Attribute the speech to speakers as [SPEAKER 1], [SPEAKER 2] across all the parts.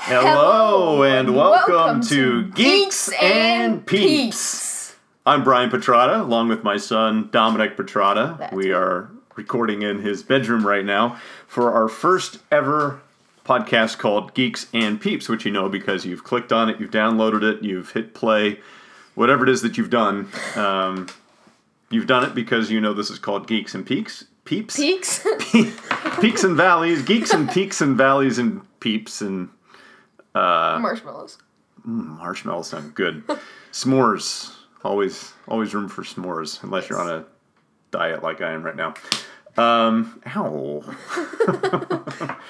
[SPEAKER 1] Hello and welcome, to Geeks and Peeps. I'm Brian Petrata, along with my son Dominic Petrata.
[SPEAKER 2] That's
[SPEAKER 1] we are recording in his bedroom right now for our first ever podcast called Geeks and Peeps, which you know because you've clicked on it, you've downloaded it, you've hit play, whatever it is that you've done. Um, you've done it because you know this is called Geeks and Peaks. Peeps?
[SPEAKER 2] Peaks.
[SPEAKER 1] peaks and valleys, geeks and peaks and valleys and peeps and
[SPEAKER 2] Marshmallows.
[SPEAKER 1] marshmallows sound good. s'mores, always always room for s'mores unless you're on a diet like I am right now. Um, ow.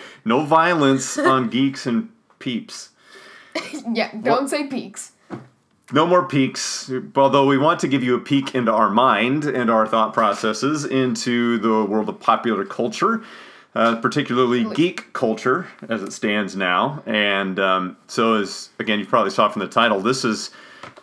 [SPEAKER 1] no violence on geeks and peeps.
[SPEAKER 2] Yeah, don't say peaks.
[SPEAKER 1] No more peeks, although we want to give you a peek into our mind and our thought processes into the world of popular culture, uh, particularly geek culture as it stands now. And um, so, as again, you probably saw from the title, this is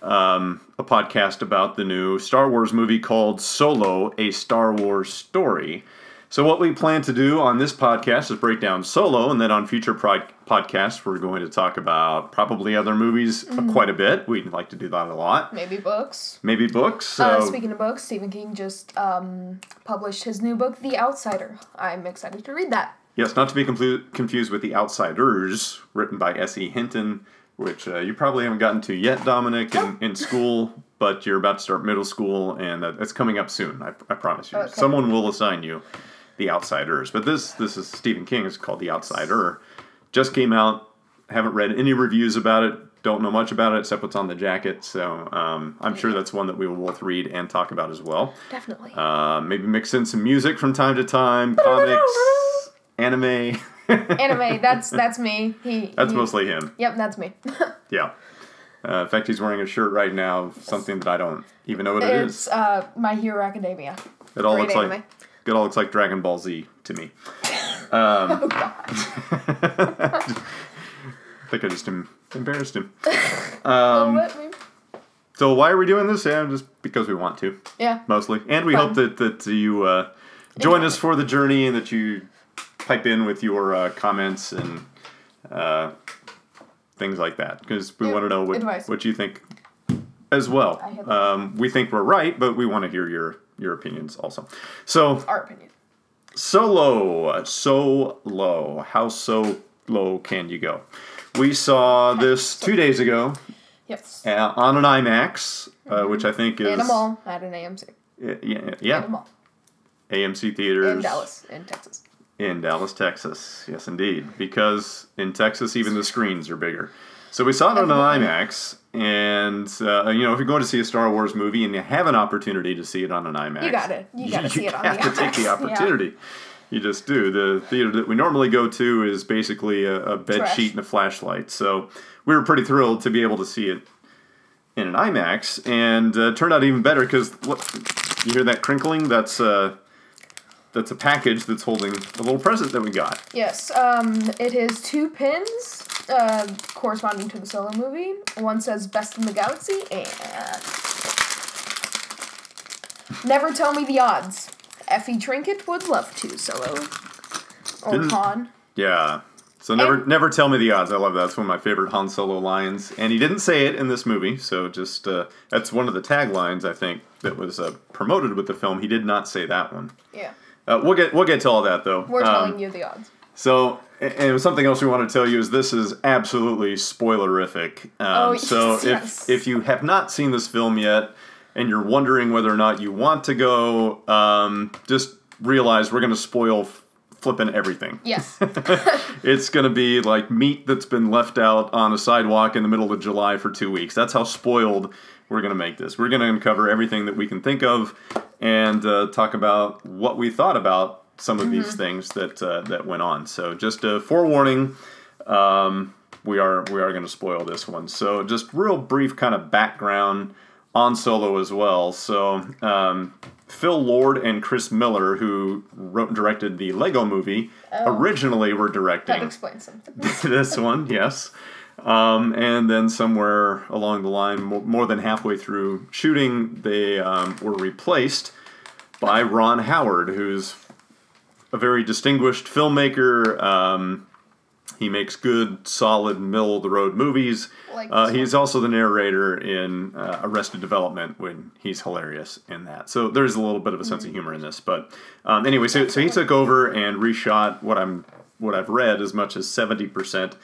[SPEAKER 1] um, a podcast about the new Star Wars movie called Solo, a Star Wars story. So, what we plan to do on this podcast is break down Solo, and then on future prod- podcasts, we're going to talk about probably other movies uh, quite a bit. We'd like to do that a lot.
[SPEAKER 2] Maybe books.
[SPEAKER 1] Maybe books. So,
[SPEAKER 2] Uh, speaking of books, Stephen King just um, published his new book, The Outsider. I'm excited to read that.
[SPEAKER 1] yes, not to be complu- confused with The Outsiders, written by S.E. Hinton, which uh, you probably haven't gotten to yet, Dominic, in, in school, but you're about to start middle school, and uh, it's coming up soon. I, I promise you.
[SPEAKER 2] Okay.
[SPEAKER 1] Someone will assign you The Outsiders. But this this is Stephen King. It's called The Outsider. Just came out. Haven't read any reviews about it. Don't know much about it except what's on the jacket. So um, I'm sure that's one that we will both read and talk about as well.
[SPEAKER 2] Definitely.
[SPEAKER 1] Uh, maybe mix in some music from time to time, comics, anime.
[SPEAKER 2] Anime, that's that's me. He.
[SPEAKER 1] That's
[SPEAKER 2] he-
[SPEAKER 1] mostly him.
[SPEAKER 2] Yep, that's me.
[SPEAKER 1] Yeah. Uh, in fact, he's wearing a shirt right now, something that I don't even know what it
[SPEAKER 2] it's
[SPEAKER 1] is.
[SPEAKER 2] uh, My Hero Academia.
[SPEAKER 1] It all
[SPEAKER 2] great
[SPEAKER 1] looks
[SPEAKER 2] anime.
[SPEAKER 1] like it all looks like Dragon Ball Z to me.
[SPEAKER 2] Oh god.
[SPEAKER 1] I think I just em- embarrassed him.
[SPEAKER 2] Um.
[SPEAKER 1] So why are we doing this? Yeah, just because we want to,
[SPEAKER 2] Yeah.
[SPEAKER 1] mostly, and we
[SPEAKER 2] Fun.
[SPEAKER 1] hope that that you uh, join us for the journey and that you pipe in with your uh, comments and uh, things like that because we
[SPEAKER 2] Yeah,
[SPEAKER 1] want to know what
[SPEAKER 2] advice.
[SPEAKER 1] what you think as well.
[SPEAKER 2] I have that.
[SPEAKER 1] Um, we think we're right, but we want to hear your your opinions also. So
[SPEAKER 2] Our opinion.
[SPEAKER 1] So low, so low. How so low can you go? We saw this two days ago
[SPEAKER 2] Yes.
[SPEAKER 1] uh, on an IMAX, uh, which I think is
[SPEAKER 2] In a mall at an AMC.
[SPEAKER 1] Yeah, yeah,
[SPEAKER 2] In a
[SPEAKER 1] yeah.
[SPEAKER 2] mall.
[SPEAKER 1] AMC theaters
[SPEAKER 2] In Dallas, in Texas.
[SPEAKER 1] in Dallas, Texas. Yes, indeed. Because in Texas, even the screens are bigger. So we saw it on an IMAX, and uh, you know, if you're going to see a Star Wars movie and you have an opportunity to see it on an IMAX,
[SPEAKER 2] You gotta- you gotta see it on
[SPEAKER 1] have
[SPEAKER 2] the
[SPEAKER 1] to take the
[SPEAKER 2] IMAX, yeah.
[SPEAKER 1] opportunity. You just do. The theater that we normally go to is basically a, a bed
[SPEAKER 2] Trash.
[SPEAKER 1] sheet and a flashlight. So we were pretty thrilled to be able to see it in an IMAX, and uh, turned out even better because you hear that crinkling? That's uh, that's a package that's holding a little present that we got.
[SPEAKER 2] Yes, um, it is two pins uh, corresponding to the solo movie. One says Best in the Galaxy and Never Tell Me the Odds. Effie Trinket would love to solo. Or
[SPEAKER 1] Didn't-
[SPEAKER 2] Han.
[SPEAKER 1] Yeah. So never
[SPEAKER 2] And-
[SPEAKER 1] never tell me the odds. I love that. That's one of my favorite Han Solo lines, and he didn't say it in this movie. So just uh, that's one of the taglines I think that was uh, promoted with the film. He did not say that one.
[SPEAKER 2] Yeah.
[SPEAKER 1] Uh, we'll get we'll get to all that though.
[SPEAKER 2] We're
[SPEAKER 1] Um,
[SPEAKER 2] telling you the odds.
[SPEAKER 1] So, and something else we want to tell you is this is absolutely spoilerific. Um,
[SPEAKER 2] Oh,
[SPEAKER 1] so
[SPEAKER 2] yes,
[SPEAKER 1] if
[SPEAKER 2] yes.
[SPEAKER 1] if you have not seen this film yet and you're wondering whether or not you want to go, um, just realize we're going to spoil f- flipping everything.
[SPEAKER 2] Yes.
[SPEAKER 1] It's going to be like meat that's been left out on a sidewalk in the middle of July for two weeks. That's how spoiled we're going to make this. We're going to uncover everything that we can think of and uh, talk about what we thought about some of these things that uh, that went on. So just a forewarning. Um, we are we are going to spoil this one. So just real brief kind of background on Solo as well. So um, Phil Lord and Chris Miller, who wrote and directed the Lego Movie, originally were directing.
[SPEAKER 2] that explains something.
[SPEAKER 1] this one, yes. Um, and then somewhere along the line, more, more than halfway through shooting, they um, were replaced by Ron Howard, who's a very distinguished filmmaker. Um, He makes good, solid, middle of the road movies.
[SPEAKER 2] Like
[SPEAKER 1] uh, he's also the narrator in uh, Arrested Development when he's hilarious in that. So there's a little bit of a sense of humor in this. But um, anyway, so, so he took over and reshot what I'm what I've read as much as seventy percent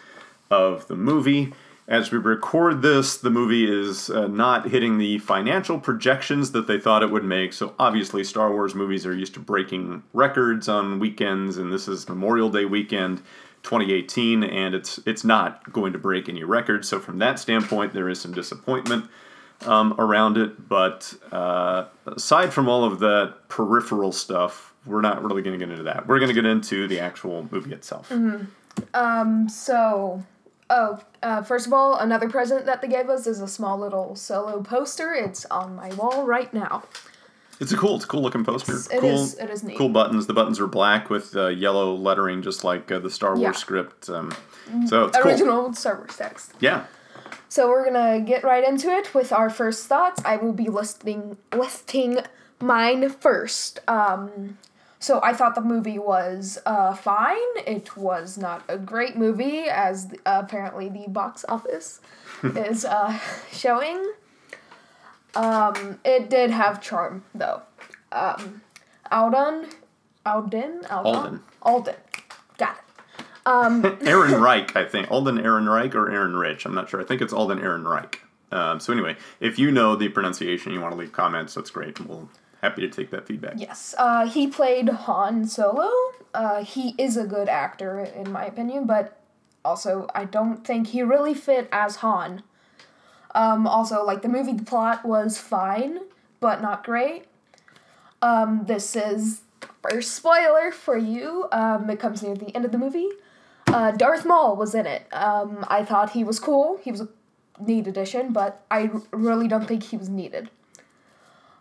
[SPEAKER 1] of the movie. As we record this, the movie is uh, not hitting the financial projections that they thought it would make. So, obviously, Star Wars movies are used to breaking records on weekends, and this is Memorial Day weekend 2018, and it's it's not going to break any records. So, from that standpoint, there is some disappointment um, around it. But uh, aside from all of that peripheral stuff, we're not really going to get into that. We're going to get into the actual movie itself.
[SPEAKER 2] Um, so, oh, uh, first of all, another present that they gave us is a small little solo poster. It's on my wall right now.
[SPEAKER 1] It's a cool, it's a cool looking poster.
[SPEAKER 2] It
[SPEAKER 1] cool,
[SPEAKER 2] is- it is neat.
[SPEAKER 1] Cool buttons. The buttons are black with uh, yellow lettering, just like uh, the Star Wars
[SPEAKER 2] Yeah.
[SPEAKER 1] script. Um, so it's cool.
[SPEAKER 2] Original Star Wars text.
[SPEAKER 1] Yeah.
[SPEAKER 2] So we're gonna get right into it with our first thoughts. I will be listing listing mine first. Um, so I thought the movie was uh, fine. It was not a great movie, as uh, apparently the box office is uh, showing. Um, it did have charm though. Um, Alden, Alden, Alden,
[SPEAKER 1] Alden.
[SPEAKER 2] Alden, got it.
[SPEAKER 1] Aaron Reich, I think. Alden Aaron Reich or Aaron Rich. I'm not sure. I think it's Alden Aaron Reich. Um, so anyway, if you know the pronunciation, you want to leave comments, that's great. We'll happy to take that feedback.
[SPEAKER 2] Yes, uh, he played Han Solo. Uh, he is a good actor, in my opinion, but also I don't think he really fit as Han. Um, also, like the movie, the plot was fine, but not great. Um, this is first spoiler for you. Um, it comes near the end of the movie. Uh, Darth Maul was in it. Um, I thought he was cool. He was a neat addition, but I r- really don't think he was needed.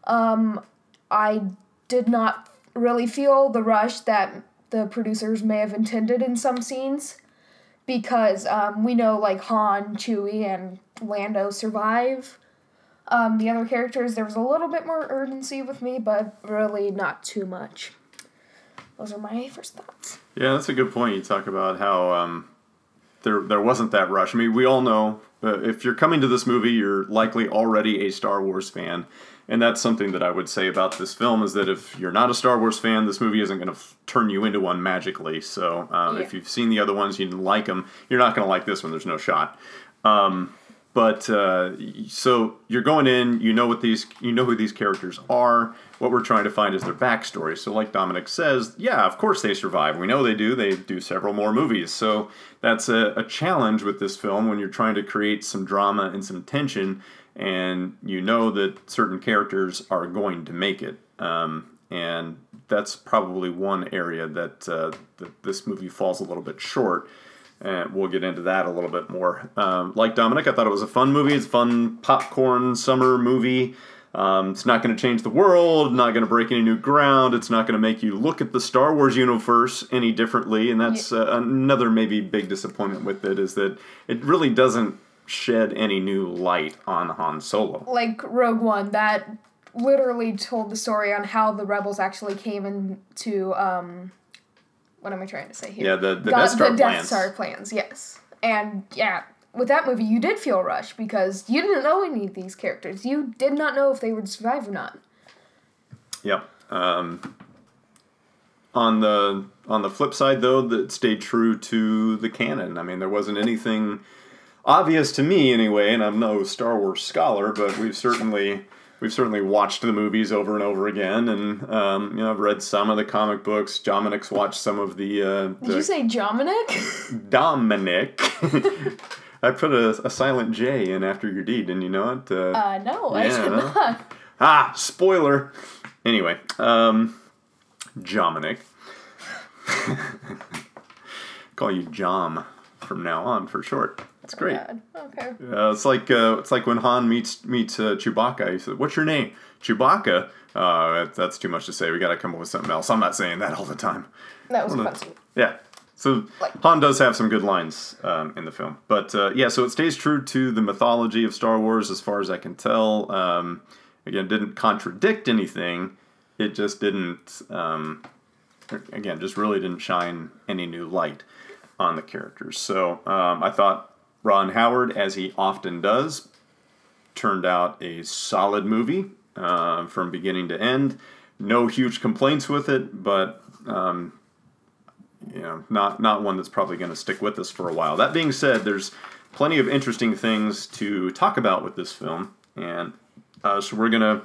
[SPEAKER 2] Um, I did not really feel the rush that the producers may have intended in some scenes because um, we know like Han, Chewie, and Lando survive. Um, the other characters, there was a little bit more urgency with me, but really not too much. Those are my first thoughts.
[SPEAKER 1] Yeah, that's a good point. You talk about how um, there there wasn't that rush. I mean, we all know uh, if you're coming to this movie, you're likely already a Star Wars fan, and that's something that I would say about this film is that if you're not a Star Wars fan, this movie isn't going to f- turn you into one magically. So um, if you've seen the other ones, you didn't like them, you're not going to like this one. There's no shot. Um, but uh, so you're going in, you know what these, you know who these characters are. What we're trying to find is their backstory. So, like Dominic says, yeah, of course they survive. We know they do. They do several more movies. So that's a, a challenge with this film when you're trying to create some drama and some tension, and you know that certain characters are going to make it. Um, and that's probably one area that, uh, that this movie falls a little bit short. And we'll get into that a little bit more. Um, like Dominic, I thought it was a fun movie. It's a fun popcorn summer movie. Um, it's not going to change the world, not going to break any new ground. It's not going to make you look at the Star Wars universe any differently. And that's uh, another maybe big disappointment with it is that it really doesn't shed any new light on Han Solo.
[SPEAKER 2] Like Rogue One, that literally told the story on how the rebels actually came into um, what am I trying to say here?
[SPEAKER 1] Yeah, the, the
[SPEAKER 2] Got
[SPEAKER 1] Death Star
[SPEAKER 2] the Death
[SPEAKER 1] plans.
[SPEAKER 2] Star plans, yes. And yeah, with that movie, you did feel rushed because you didn't know any of these characters. You did not know if they would survive or not.
[SPEAKER 1] Yep. Um, on the on the flip side, though, that stayed true to the canon. I mean, there wasn't anything obvious to me, anyway. And I'm no Star Wars scholar, but we've certainly we've certainly watched the movies over and over again, and um, you know, I've read some of the comic books. Dominic's watched some of the. Uh,
[SPEAKER 2] Did
[SPEAKER 1] the
[SPEAKER 2] you say Dominic?
[SPEAKER 1] Dominic? I put a, a silent J in after your D, didn't you know it? Uh,
[SPEAKER 2] Uh, no, I did
[SPEAKER 1] no.
[SPEAKER 2] not.
[SPEAKER 1] Ah, spoiler. Anyway, um, Jominic. Call you Jom from now on for short. It's great.
[SPEAKER 2] Okay.
[SPEAKER 1] Uh, it's like uh, it's like when Han meets meets uh, Chewbacca. He said, "What's your name?" Chewbacca. Uh, that, that's too much to say. We got to come up with something else. I'm not saying that all the time.
[SPEAKER 2] That was scene.
[SPEAKER 1] Yeah. So
[SPEAKER 2] Like-
[SPEAKER 1] Han does have some good lines um, in the film, but uh, yeah, so it stays true to the mythology of Star Wars as far as I can tell. Um, again, didn't contradict anything. It just didn't. Um, again, just really didn't shine any new light. on the characters. So um, I thought Ron Howard, as he often does, turned out a solid movie uh, from beginning to end. No huge complaints with it, but um, you know, not not one that's probably going to stick with us for a while. That being said, there's plenty of interesting things to talk about with this film, and uh, so we're gonna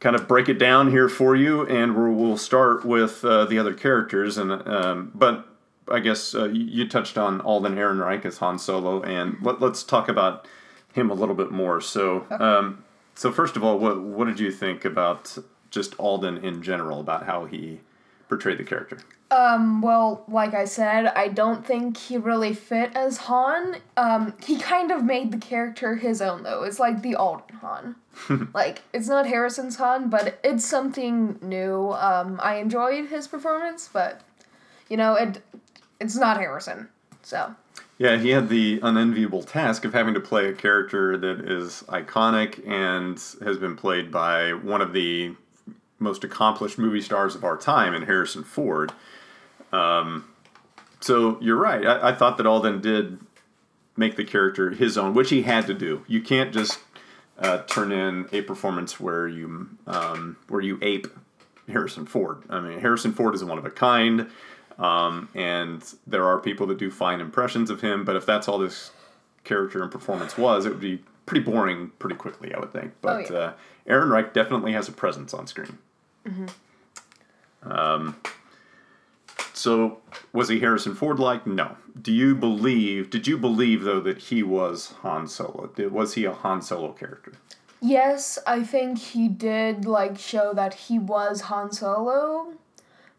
[SPEAKER 1] kind of break it down here for you, and we'll, start with uh, the other characters. And um, but I guess uh, you touched on Alden Ehrenreich as Han Solo, and let, us talk about him a little bit more. So, um, so first of all, what what did you think about just Alden in general about how he portrayed the character?
[SPEAKER 2] Um, well, like I said, I don't think he really fit as Han. Um, he kind of made the character his own, though. It's like the Alden Han. like, it's not Harrison's Han, but it's something new. Um, I enjoyed his performance, but, you know, it it's not Harrison, so.
[SPEAKER 1] Yeah, he had the unenviable task of having to play a character that is iconic and has been played by one of the most accomplished movie stars of our time in Harrison Ford. Um, so you're right. I, I, thought that Alden did make the character his own, which he had to do. You can't just uh, turn in a performance where you um, where you ape Harrison Ford. I mean, Harrison Ford is one of a kind, um, and there are people that do fine impressions of him. But if that's all this character and performance was, it would be pretty boring pretty quickly, I would think. Oh, but oh, yeah. uh, Ehrenreich definitely has a presence on screen. Mm-hmm. Um, so was he Harrison Ford like? No. Do you believe? Did you believe though that he was Han Solo? Did, was he a Han Solo character?
[SPEAKER 2] Yes, I think he did like show that he was Han Solo,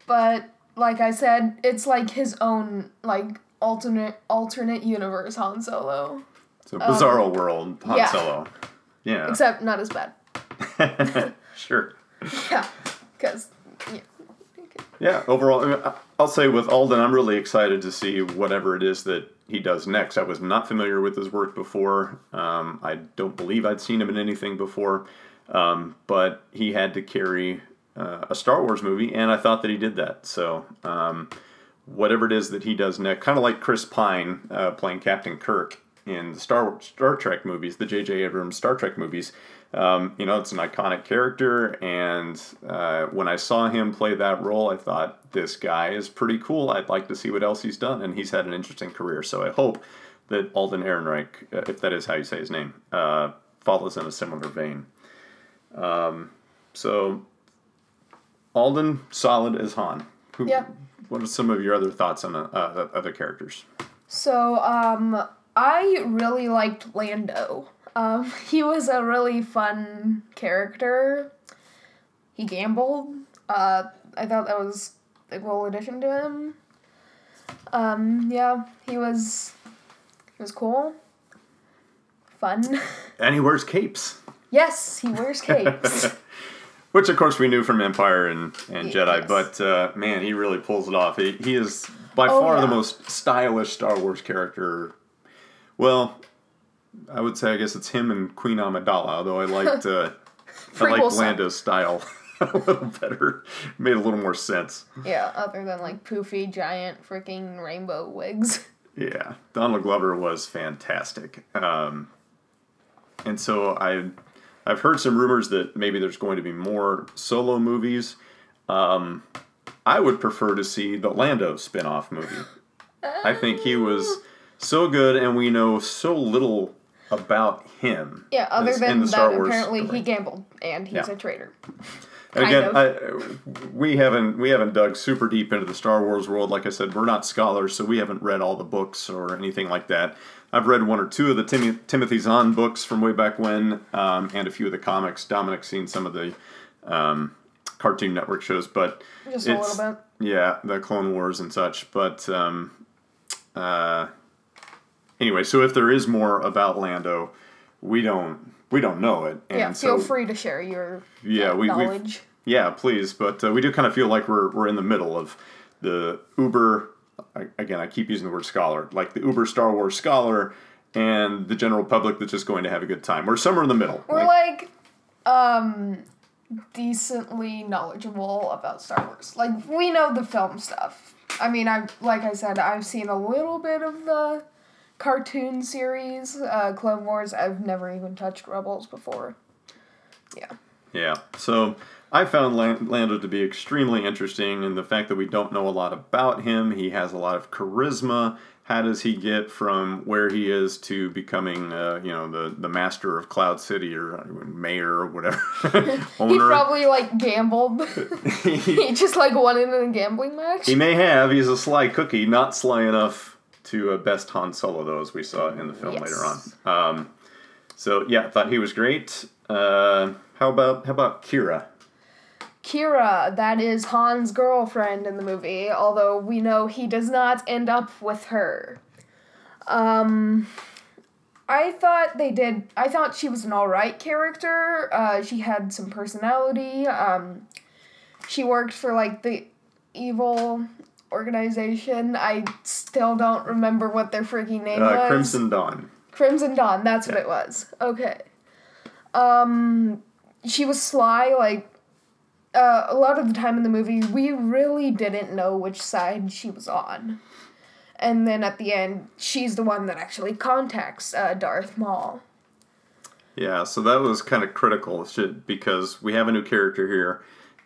[SPEAKER 2] but like I said, it's like his own like alternate alternate universe Han Solo.
[SPEAKER 1] So Bizarro um, World Han yeah. Solo. Yeah.
[SPEAKER 2] Except not as bad.
[SPEAKER 1] sure.
[SPEAKER 2] Yeah because yeah.
[SPEAKER 1] Yeah, overall, I'll say with Alden, I'm really excited to see whatever it is that he does next. I was not familiar with his work before. Um, I don't believe I'd seen him in anything before, um, but he had to carry uh, a Star Wars movie, and I thought that he did that. So, um, whatever it is that he does next, kind of like Chris Pine uh, playing Captain Kirk in the Star Star Trek movies, the J.J. Abrams Star Trek movies. Um, you know, it's an iconic character, and uh, when I saw him play that role, I thought this guy is pretty cool. I'd like to see what else he's done, and he's had an interesting career. So I hope that Alden Ehrenreich, uh, if that is how you say his name, uh, follows in a similar vein. Um, so Alden, solid as Han.
[SPEAKER 2] Who, yeah.
[SPEAKER 1] What are some of your other thoughts on uh, other characters?
[SPEAKER 2] So um, I really liked Lando. Um, he was a really fun character. He gambled. Uh, I thought that was a cool addition to him. Um, yeah, he was he was cool. Fun.
[SPEAKER 1] And he wears capes.
[SPEAKER 2] Yes, he wears capes.
[SPEAKER 1] Which of course we knew from Empire and, and Jedi, but uh, man, he really pulls it off. He, he is by oh, far yeah. the most stylish Star Wars character. Well, I would say I guess it's him and Queen Amidala, although I liked uh, I liked Lando's style a little better. Made a little more sense.
[SPEAKER 2] Yeah, other than like poofy giant freaking rainbow wigs.
[SPEAKER 1] Yeah, Donald Glover was fantastic. Um, and so I I've heard some rumors that maybe there's going to be more solo movies. Um, I would prefer to see the Lando spin-off movie. I think he was oh. so good and we know so little about him.
[SPEAKER 2] Yeah, other than that, apparently story. he gambled and he's yeah. a traitor.
[SPEAKER 1] And again, I, we haven't we haven't dug super deep into the Star Wars world. Like I said, we're not scholars, so we haven't read all the books or anything like that. I've read one or two of the Tim- Timothy Zahn books from way back when, um, and a few of the comics. Dominic's seen some of the um, Cartoon Network shows, but
[SPEAKER 2] just a little bit.
[SPEAKER 1] Yeah, the Clone Wars and such. But um, uh, anyway, so if there is more about Lando, we don't we don't know it.
[SPEAKER 2] And yeah, feel so, free to share your yeah we, knowledge.
[SPEAKER 1] Yeah, please. But uh, we do kind of feel like we're we're in the middle of the Uber. Again, I keep using the word scholar, like the Uber Star Wars scholar, and the general public that's just going to have a good time. We're somewhere in the middle.
[SPEAKER 2] We're like, like um, decently knowledgeable about Star Wars. Like we know the film stuff I mean, I've like I said, I've seen a little bit of the cartoon series, uh, Clone Wars. I've never even touched Rebels before. Yeah.
[SPEAKER 1] Yeah. So I found Lando to be extremely interesting in the fact that we don't know a lot about him. He has a lot of charisma. How does he get from where he is to becoming, uh, you know, the, the master of Cloud City or uh, mayor or whatever?
[SPEAKER 2] He probably like gambled.
[SPEAKER 1] he,
[SPEAKER 2] he just like won in a gambling match.
[SPEAKER 1] he may have. He's a sly cookie, not sly enough to uh, best Han Solo, though, as we saw in the film
[SPEAKER 2] Yes.
[SPEAKER 1] later on. Um, so yeah, thought he was great. Uh, how about how about Kira?
[SPEAKER 2] Kira, that is Han's girlfriend in the movie, although we know he does not end up with her. Um, I thought they did. I thought she was an alright character. Uh, she had some personality. Um, she worked for like the evil organization. I still don't remember what their freaking name
[SPEAKER 1] Uh,
[SPEAKER 2] was.
[SPEAKER 1] Crimson Dawn.
[SPEAKER 2] Crimson Dawn, that's what it was. Okay. Um she was sly like uh, a lot of the time in the movie we really didn't know which side she was on. And then at the end she's the one that actually contacts uh, Darth Maul.
[SPEAKER 1] Yeah, so that was kind of critical shit, because we have a new character here,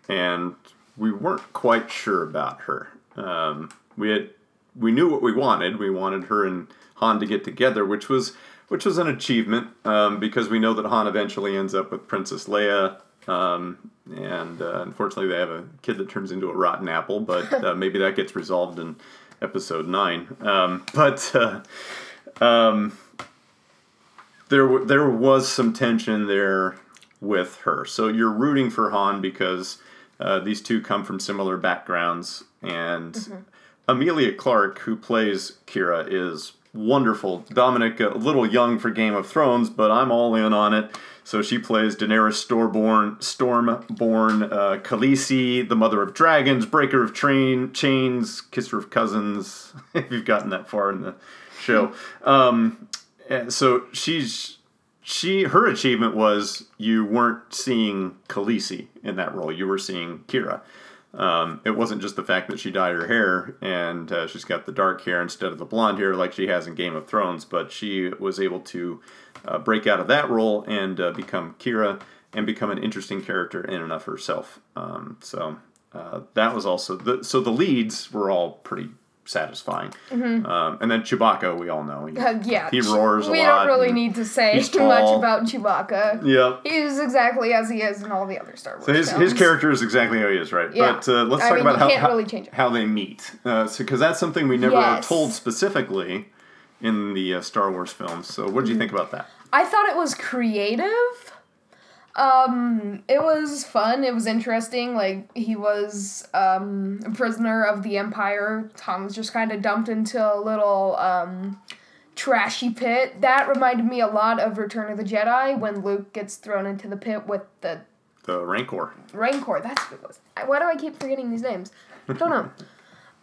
[SPEAKER 1] and we weren't quite sure about her. Um, we had we knew what we wanted. We wanted her and Han to get together, which was which was an achievement um, because we know that Han eventually ends up with Princess Leia. Um, and uh, unfortunately, they have a kid that turns into a rotten apple, but uh, maybe that gets resolved in episode nine. Um, but uh, um, there w- there was some tension there with her. So you're rooting for Han because uh, these two come from similar backgrounds, and Emilia Clarke, who plays Kira, is wonderful. Dominic, a little young for Game of Thrones, but I'm all in on it. So she plays Daenerys Stormborn, Stormborn, uh, Khaleesi, the Mother of Dragons, Breaker of Train Chains, Kisser of Cousins. If you've gotten that far in the show, um, so she's she her achievement was you weren't seeing Khaleesi in that role. You were seeing Kira. Um, it wasn't just the fact that she dyed her hair and uh, she's got the dark hair instead of the blonde hair like she has in Game of Thrones, but she was able to uh, break out of that role and uh, become Kira and become an interesting character in and of herself. Um, so uh, that was also the so the leads were all pretty satisfying. Um, and then Chewbacca, we all know. He,
[SPEAKER 2] Uh, yeah.
[SPEAKER 1] he roars a lot.
[SPEAKER 2] we don't really need to say too much about Chewbacca.
[SPEAKER 1] Yeah.
[SPEAKER 2] He's exactly as he is in all the other Star Wars
[SPEAKER 1] So his,
[SPEAKER 2] films.
[SPEAKER 1] his character is exactly how he is, right?
[SPEAKER 2] Yeah.
[SPEAKER 1] But uh, let's
[SPEAKER 2] I
[SPEAKER 1] talk
[SPEAKER 2] mean,
[SPEAKER 1] about how, how,
[SPEAKER 2] really
[SPEAKER 1] how they meet. Uh, so because that's something we never
[SPEAKER 2] Yes.
[SPEAKER 1] told specifically in the uh, Star Wars films. So what did you think
[SPEAKER 2] Mm-hmm.
[SPEAKER 1] about that?
[SPEAKER 2] I thought it was creative. Um, it was fun. It was interesting. Like he was um, a prisoner of the Empire. Tom was just kind of dumped into a little um, trashy pit. That reminded me a lot of Return of the Jedi when Luke gets thrown into the pit with the
[SPEAKER 1] The Rancor.
[SPEAKER 2] Rancor. That's what it was. Why do I keep forgetting these names? I Don't know.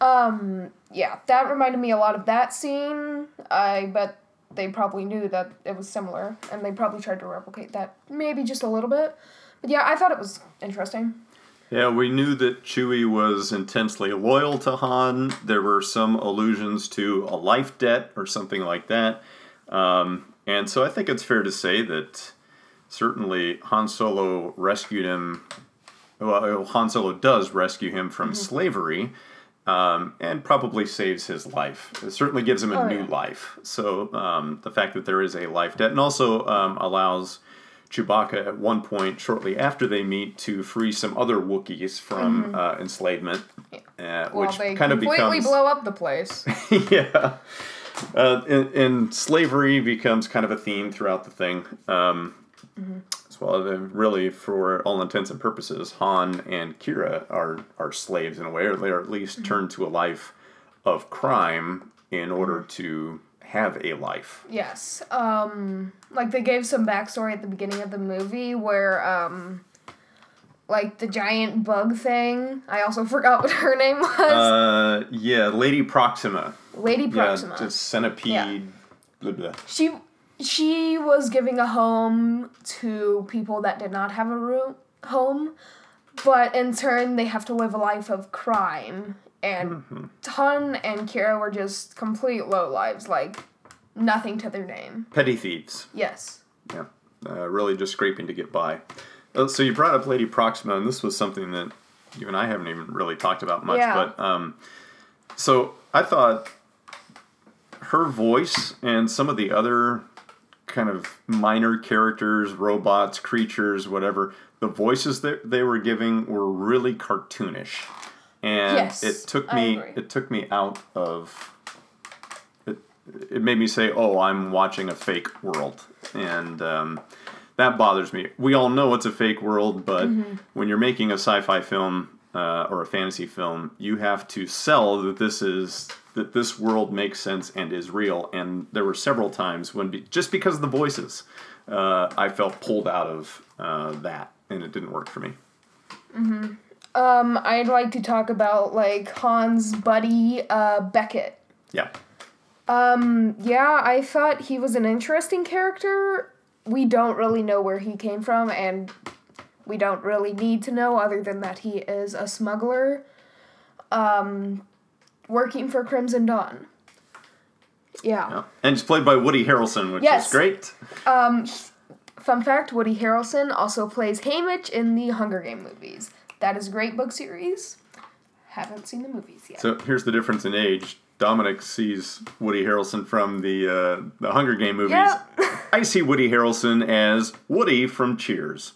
[SPEAKER 2] um, yeah, that reminded me a lot of that scene. I bet they probably knew that it was similar, and they probably tried to replicate that maybe just a little bit. But yeah, I thought it was interesting.
[SPEAKER 1] Yeah, we knew that Chewie was intensely loyal to Han. There were some allusions to a life debt or something like that. Um, and so I think it's fair to say that certainly Han Solo rescued him. Well, Han Solo does rescue him from slavery um, and probably saves his life. It certainly gives him a
[SPEAKER 2] Oh,
[SPEAKER 1] new
[SPEAKER 2] yeah.
[SPEAKER 1] life. So um, the fact that there is a life debt and also um, allows Chewbacca at one point, shortly after they meet, to free some other Wookiees from uh, enslavement, uh,
[SPEAKER 2] Mm-hmm. Well,
[SPEAKER 1] which
[SPEAKER 2] they
[SPEAKER 1] kind of
[SPEAKER 2] completely
[SPEAKER 1] becomes
[SPEAKER 2] blow up the place.
[SPEAKER 1] yeah. Uh, and, and slavery becomes kind of a theme throughout the thing. Um, As well, really, for all intents and purposes, Han and Kira are are slaves in a way, or they are at least turned to a life of crime in order to have a life.
[SPEAKER 2] Yes. Um like they gave some backstory at the beginning of the movie where um like the giant bug thing. I also forgot what her name was.
[SPEAKER 1] Uh, yeah, Lady Proxima.
[SPEAKER 2] Lady Proxima.
[SPEAKER 1] Yeah, centipede.
[SPEAKER 2] Yeah.
[SPEAKER 1] Blah, blah.
[SPEAKER 2] she she was giving a home to people that did not have a room home, but in turn they have to live a life of crime And Ton and Kira were just complete low lives, like nothing to their name.
[SPEAKER 1] Petty thieves.
[SPEAKER 2] Yes.
[SPEAKER 1] Yeah, uh, really just scraping to get by. Uh, so you brought up Lady Proxima, and this was something that you and I haven't even really talked about much.
[SPEAKER 2] Yeah.
[SPEAKER 1] But um, so I thought her voice and some of the other kind of minor characters, robots, creatures, whatever, the voices that they were giving were really cartoonish, and
[SPEAKER 2] Yes,
[SPEAKER 1] it took me it took me out of it. It made me say, "Oh, I'm watching a fake world," and um, that bothers me. We all know it's a fake world, but
[SPEAKER 2] Mm-hmm.
[SPEAKER 1] when you're making a sci-fi film uh, or a fantasy film, you have to sell that this is that this world makes sense and is real. And there were several times when, be, just because of the voices, uh, I felt pulled out of uh, that, and it didn't work for me. Mhm.
[SPEAKER 2] Um, I'd like to talk about like Han's buddy, uh, Beckett.
[SPEAKER 1] Yeah,
[SPEAKER 2] Um, yeah, I thought he was an interesting character. We don't really know where he came from, and we don't really need to know other than that he is a smuggler, um, working for Crimson Dawn. Yeah.
[SPEAKER 1] yeah. and it's played by Woody Harrelson, which
[SPEAKER 2] Yes.
[SPEAKER 1] is great.
[SPEAKER 2] Um, fun fact: Woody Harrelson also plays Haymitch in the Hunger Game movies. That is a great book series. Haven't seen the movies yet.
[SPEAKER 1] So here's the difference in age. Dominic sees Woody Harrelson from the uh, the Hunger Game movies.
[SPEAKER 2] Yep.
[SPEAKER 1] I see Woody Harrelson as Woody from Cheers.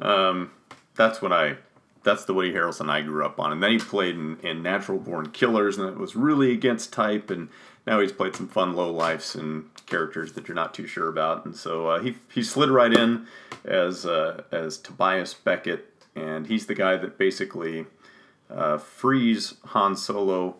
[SPEAKER 1] Um, that's what I. That's the Woody Harrelson I grew up on, and then he played in, in Natural Born Killers, and it was really against type. And now he's played some fun low lifes and characters that you're not too sure about. And so uh, he he slid right in as uh, as Tobias Beckett, and he's the guy that basically uh, frees Han Solo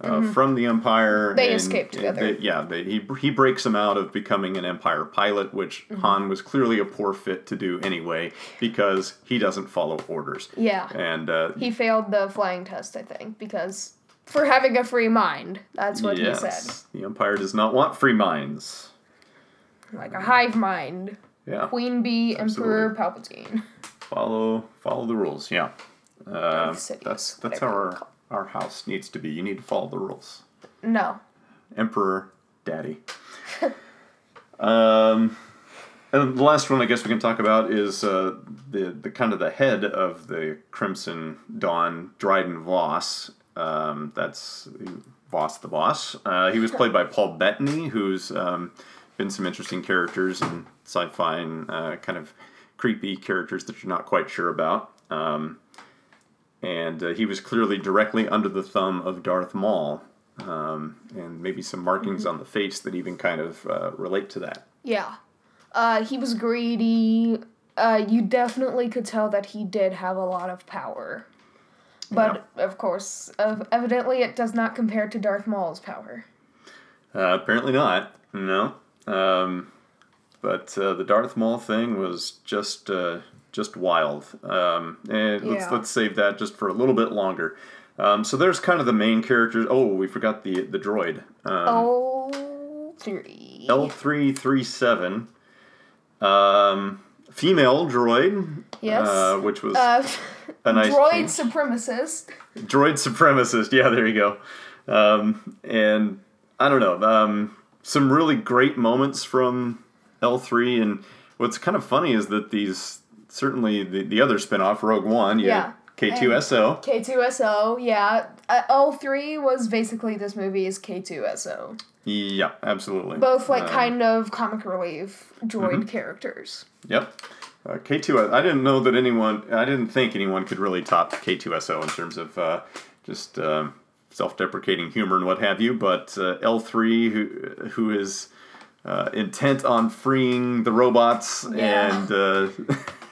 [SPEAKER 1] uh, from the Empire.
[SPEAKER 2] Mm-hmm. They
[SPEAKER 1] and-
[SPEAKER 2] escape together.
[SPEAKER 1] they- yeah, they, he he breaks them out of becoming an Empire pilot, which
[SPEAKER 2] Mm-hmm.
[SPEAKER 1] Han was clearly a poor fit to do anyway because he doesn't follow orders.
[SPEAKER 2] yeah.
[SPEAKER 1] And uh,
[SPEAKER 2] He failed the flying test, I think, because for having a free mind. That's what
[SPEAKER 1] yes,
[SPEAKER 2] he said.
[SPEAKER 1] the Empire does not want free minds.
[SPEAKER 2] Like a hive mind.
[SPEAKER 1] Yeah,
[SPEAKER 2] Queen Bee, Emperor Palpatine.
[SPEAKER 1] follow follow the rules. Yeah, uh, that's that's how our our house needs to be. You need to follow the rules.
[SPEAKER 2] No.
[SPEAKER 1] Emperor Daddy. um, and the last one I guess we can talk about is uh, the the kind of the head of the Crimson Dawn, Dryden Voss. Um, that's Voss the boss. Uh, he was played by Paul Bettany, who's um, been some interesting characters in sci-fi and uh, kind of creepy characters that you're not quite sure about. Um, and uh, he was clearly directly under the thumb of Darth Maul, um, and maybe some markings on the face that even kind of uh, relate to that.
[SPEAKER 2] Yeah. Uh, he was greedy. Uh, you definitely could tell that he did have a lot of power. But, of course, uh, evidently it does not compare to Darth Maul's power.
[SPEAKER 1] Uh, apparently not. No. Um, but uh, the Darth Maul thing was just uh, just wild. Um, and let's let's save that just for a little bit longer. Um, so there's kind of the main characters. Oh, we forgot the the droid. Um,
[SPEAKER 2] Oh, three.
[SPEAKER 1] L three three seven. Um, female droid.
[SPEAKER 2] Yes.
[SPEAKER 1] Uh, which was
[SPEAKER 2] Uh,
[SPEAKER 1] a nice
[SPEAKER 2] droid supremacist.
[SPEAKER 1] droid supremacist. Yeah, there you go. Um, and I don't know. Um, some really great moments from L3. And what's kind of funny is that these, certainly the, the other spinoff, Rogue One,
[SPEAKER 2] Yeah.
[SPEAKER 1] K2SO.
[SPEAKER 2] K2SO, yeah. Uh, L3 was basically this movie is K2SO.
[SPEAKER 1] Yeah, absolutely.
[SPEAKER 2] Both like
[SPEAKER 1] Um,
[SPEAKER 2] kind of comic relief droid
[SPEAKER 1] Mm-hmm.
[SPEAKER 2] characters.
[SPEAKER 1] Yep. Uh, K2, I didn't know that anyone, I didn't think anyone could really top K2SO in terms of uh, just um self-deprecating humor and what have you. But uh, L3, who who is uh, intent on freeing the robots
[SPEAKER 2] Yeah.
[SPEAKER 1] and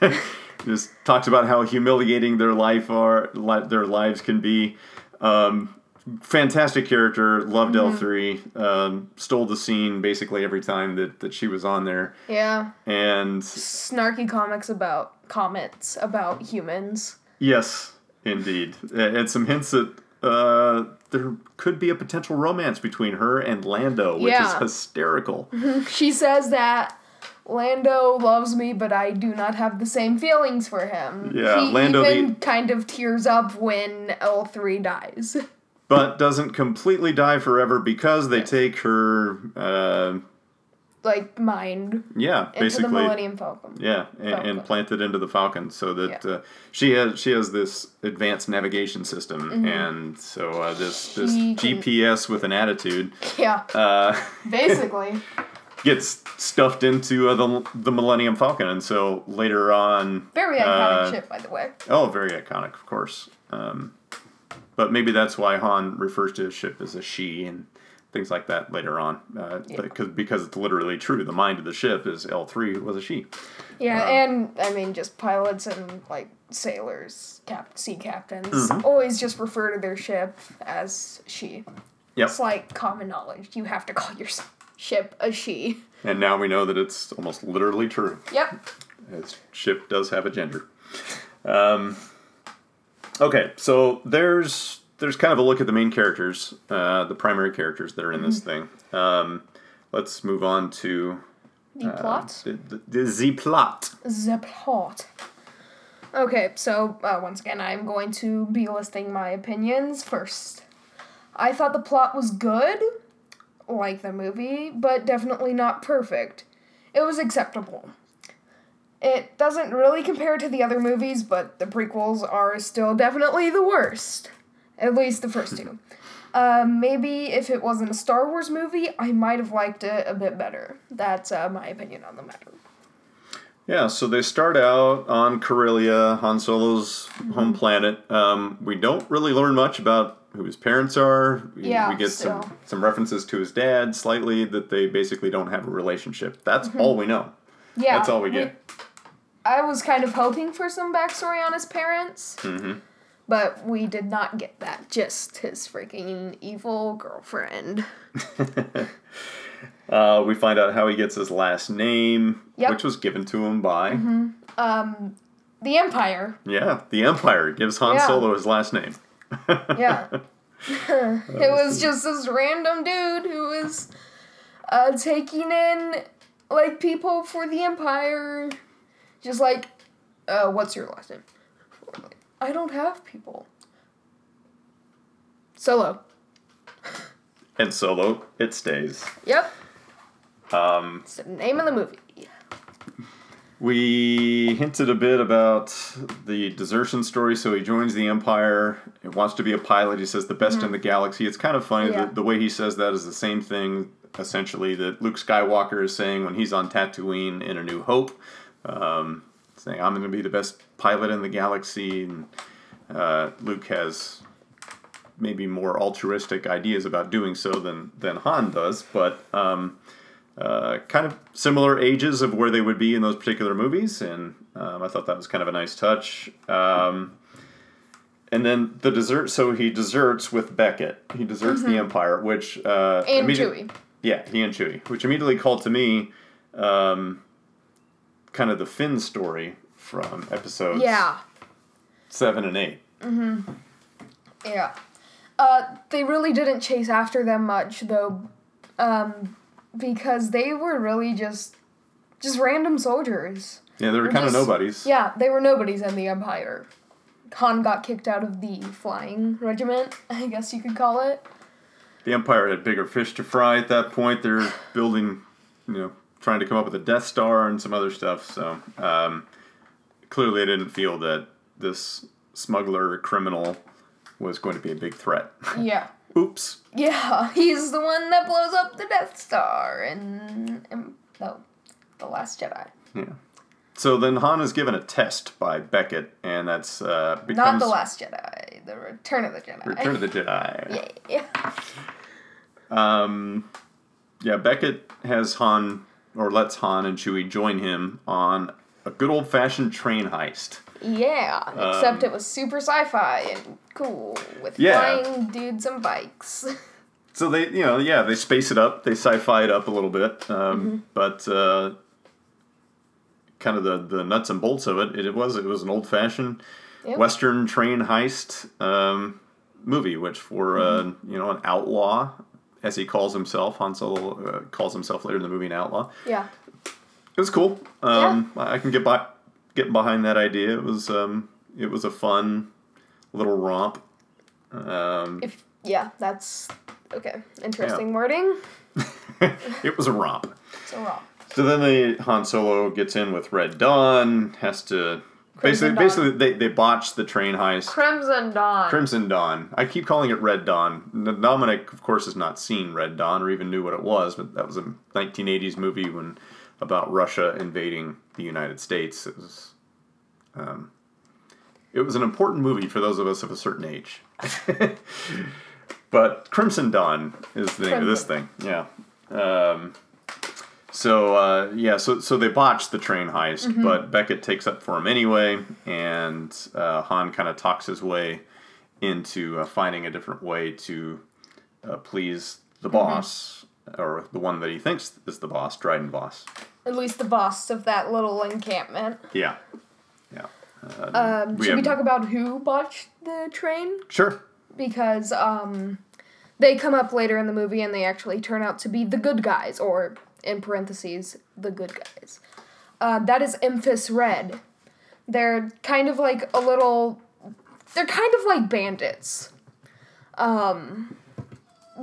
[SPEAKER 1] uh, just talks about how humiliating their life are, li- their lives can be. Um, fantastic character, loved L3. Um, stole the scene basically every time that, that she was on there,
[SPEAKER 2] Yeah.
[SPEAKER 1] and
[SPEAKER 2] Snarky comics about comments about humans.
[SPEAKER 1] Yes, indeed. And some hints that uh, there could be a potential romance between her and Lando, which is hysterical.
[SPEAKER 2] She says that Lando loves me, but I do not have the same feelings for him.
[SPEAKER 1] Yeah,
[SPEAKER 2] he
[SPEAKER 1] Lando
[SPEAKER 2] even
[SPEAKER 1] the-
[SPEAKER 2] kind of tears up when L3 dies.
[SPEAKER 1] but doesn't completely die forever because they take her. Uh,
[SPEAKER 2] like mind
[SPEAKER 1] yeah,
[SPEAKER 2] into
[SPEAKER 1] basically.
[SPEAKER 2] the Millennium Falcon.
[SPEAKER 1] Yeah, and, and planted into the Falcon so that
[SPEAKER 2] Yeah.
[SPEAKER 1] uh, she has she has this advanced navigation system, and so uh, this this
[SPEAKER 2] Mm-hmm. She can-
[SPEAKER 1] GPS with an attitude
[SPEAKER 2] Yeah,
[SPEAKER 1] uh,
[SPEAKER 2] basically.
[SPEAKER 1] gets stuffed into uh, the the Millennium Falcon, and so later on,
[SPEAKER 2] Very iconic
[SPEAKER 1] uh,
[SPEAKER 2] ship, by the way.
[SPEAKER 1] Oh, very iconic, of course. Um, but maybe that's why Han refers to his ship as a she and things like that later on, uh,
[SPEAKER 2] Yeah.
[SPEAKER 1] because because it's literally true. The mind of the ship is L three was a she.
[SPEAKER 2] Yeah,
[SPEAKER 1] Um,
[SPEAKER 2] and I mean, just pilots and like sailors, cap- sea captains,
[SPEAKER 1] Mm-hmm.
[SPEAKER 2] always just refer to their ship as she.
[SPEAKER 1] Yep.
[SPEAKER 2] It's like common knowledge. You have to call your ship a she.
[SPEAKER 1] And now we know that it's almost literally true.
[SPEAKER 2] Yep.
[SPEAKER 1] His ship does have a gender. Um, okay, so there's there's kind of a look at the main characters, uh, the primary characters that are in this thing. Um, let's move on to
[SPEAKER 2] The
[SPEAKER 1] uh,
[SPEAKER 2] plot.
[SPEAKER 1] the, the, the plot.
[SPEAKER 2] The plot. Okay, so uh, once again, I'm going to be listing my opinions first. I thought the plot was good, like the movie, but definitely not perfect. It was acceptable. It doesn't really compare to the other movies, but the prequels are still definitely the worst. At least the first two. Um, maybe if it wasn't a Star Wars movie, I might have liked it a bit better. That's uh, my opinion on the matter.
[SPEAKER 1] Yeah, so they start out on Corellia, Han Solo's
[SPEAKER 2] Mm-hmm.
[SPEAKER 1] home planet. Um, we don't really learn much about who his parents are. We,
[SPEAKER 2] Yeah,
[SPEAKER 1] we get
[SPEAKER 2] still.
[SPEAKER 1] some some references to his dad, slightly that they basically don't have a relationship. That's
[SPEAKER 2] Mm-hmm.
[SPEAKER 1] all we know.
[SPEAKER 2] Yeah,
[SPEAKER 1] That's all we get.
[SPEAKER 2] I was kind of hoping for some backstory on his parents,
[SPEAKER 1] Mm-hmm.
[SPEAKER 2] But we did not get that. Just his freaking evil girlfriend.
[SPEAKER 1] Uh, we find out how he gets his last name,
[SPEAKER 2] Yep.
[SPEAKER 1] which was given to him by
[SPEAKER 2] Um, the Empire.
[SPEAKER 1] yeah the Empire gives Han
[SPEAKER 2] Yeah.
[SPEAKER 1] Solo his last name.
[SPEAKER 2] Yeah. it was just this random dude who was uh, taking in like people for the Empire. Just like, uh, what's your last name? I don't have people. Solo.
[SPEAKER 1] and Solo, it stays.
[SPEAKER 2] Yep.
[SPEAKER 1] Um,
[SPEAKER 2] It's the name of the movie.
[SPEAKER 1] We hinted a bit about the desertion story. So he joins the Empire. He wants to be a pilot. He says the best in the galaxy. It's kind of funny
[SPEAKER 2] Mm-hmm. Yeah.
[SPEAKER 1] that the way he says that is the same thing, essentially, that Luke Skywalker is saying when he's on Tatooine in A New Hope. Um, saying, I'm going to be the best pilot in the galaxy. And uh, Luke has maybe more altruistic ideas about doing so than, than Han does. But. Um, uh, kind of similar ages of where they would be in those particular movies, and um, I thought that was kind of a nice touch. Um, and then the dessert, so he deserts with Beckett. He deserts the Empire, which uh,
[SPEAKER 2] Mm-hmm. And Chewie.
[SPEAKER 1] Yeah, he and Chewie, which immediately called to me, um, kind of the Finn story from episodes
[SPEAKER 2] Yeah.
[SPEAKER 1] seven and eight.
[SPEAKER 2] Yeah. Uh, they really didn't chase after them much though, um, because they were really just, just random soldiers.
[SPEAKER 1] Yeah, they were kind of nobodies.
[SPEAKER 2] Yeah, they were nobodies in the Empire. Han got kicked out of the flying regiment, I guess you could call it.
[SPEAKER 1] the Empire had bigger fish to fry at that point. They're building, you know, trying to come up with a Death Star and some other stuff. So um, clearly, didn't feel that this smuggler criminal was going to be a big threat.
[SPEAKER 2] Yeah.
[SPEAKER 1] Oops.
[SPEAKER 2] Yeah, he's the one that blows up the Death Star in, in no, the Last Jedi.
[SPEAKER 1] Yeah. So then Han is given a test by Beckett, and that's uh,
[SPEAKER 2] Not the Last Jedi, the Return of the Jedi.
[SPEAKER 1] Return of the Jedi.
[SPEAKER 2] yeah.
[SPEAKER 1] Um, yeah, Beckett has Han, or lets Han and Chewie join him on a good old fashioned train heist.
[SPEAKER 2] Yeah, except
[SPEAKER 1] Um,
[SPEAKER 2] it was super sci-fi and cool with
[SPEAKER 1] Yeah.
[SPEAKER 2] flying dudes and bikes.
[SPEAKER 1] So they, you know, yeah, they space it up, they sci-fi it up a little bit, um,
[SPEAKER 2] Mm-hmm.
[SPEAKER 1] but uh, kind of the, the nuts and bolts of it, it, was it was an old-fashioned
[SPEAKER 2] Yep.
[SPEAKER 1] Western train heist um, movie, which for
[SPEAKER 2] Mm-hmm.
[SPEAKER 1] uh, you know an outlaw, as he calls himself, Han Solo uh, calls himself later in the movie an outlaw.
[SPEAKER 2] yeah.
[SPEAKER 1] It was cool. Um, I I can get by get behind that idea. It was um, it was a fun little romp. Um,
[SPEAKER 2] If Yeah, that's okay. Interesting wording.
[SPEAKER 1] it was a romp.
[SPEAKER 2] So wrong.
[SPEAKER 1] So then the Han Solo gets in with Red Dawn, has to
[SPEAKER 2] Crimson
[SPEAKER 1] basically
[SPEAKER 2] Dawn.
[SPEAKER 1] basically they, they botch the train heist.
[SPEAKER 2] Crimson Dawn.
[SPEAKER 1] Crimson Dawn. I keep calling it Red Dawn. Dominic, of course, has not seen Red Dawn or even knew what it was, but that was a 1980s movie when about Russia invading the United States. It was, um, it was an important movie for those of us of a certain age. but Crimson Dawn is the name of this thing. Yeah. Um, so uh, yeah, so so they botched the train heist, but Beckett takes up for him anyway, and uh, Han kind of talks his way into uh, finding a different way to uh, please the boss, or the one that he thinks is the boss, Dryden Vos.
[SPEAKER 2] At least the boss of that little encampment.
[SPEAKER 1] Yeah, yeah. Uh,
[SPEAKER 2] Um,
[SPEAKER 1] We
[SPEAKER 2] should we talk about who botched the train?
[SPEAKER 1] Sure.
[SPEAKER 2] Because um, they come up later in the movie and they actually turn out to be the good guys, or in parentheses, the good guys. Uh, that is Emphas Red. They're kind of like a little. They're kind of like bandits. Um,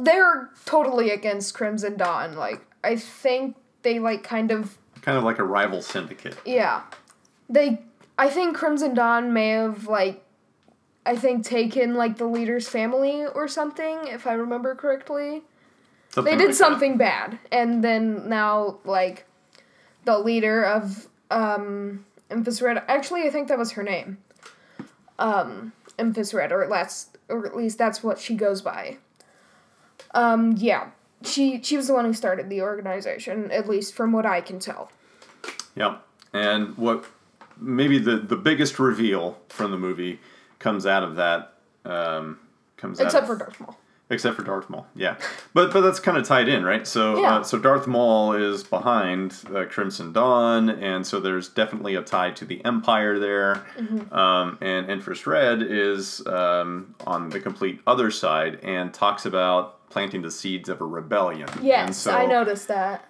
[SPEAKER 2] they're totally against Crimson Dawn. Like, I think they like kind of
[SPEAKER 1] Kind of like a rival syndicate.
[SPEAKER 2] yeah. They I think Crimson Dawn may have like I think taken like the leader's family or something, if I remember correctly.
[SPEAKER 1] Something
[SPEAKER 2] They did
[SPEAKER 1] like that.
[SPEAKER 2] something bad. And then now like the leader of um Emphas Red actually I think that was her name. Um Emphas Red, or at last or at least that's what she goes by. Um yeah. She she was the one who started the organization, at least from what I can tell.
[SPEAKER 1] Yep. And what maybe the the biggest reveal from the movie comes out of that um, comes
[SPEAKER 2] Except
[SPEAKER 1] out
[SPEAKER 2] for
[SPEAKER 1] of,
[SPEAKER 2] Darth Maul.
[SPEAKER 1] except for Darth Maul. Yeah, but but that's kind of tied in, right? So
[SPEAKER 2] Yeah.
[SPEAKER 1] uh, so Darth Maul is behind uh, Crimson Dawn, and so there's definitely a tie to the Empire there.
[SPEAKER 2] Mm-hmm.
[SPEAKER 1] Um, and Empress Red is um, on the complete other side and talks about planting the seeds of a rebellion. And
[SPEAKER 2] Yes,
[SPEAKER 1] so,
[SPEAKER 2] I noticed that.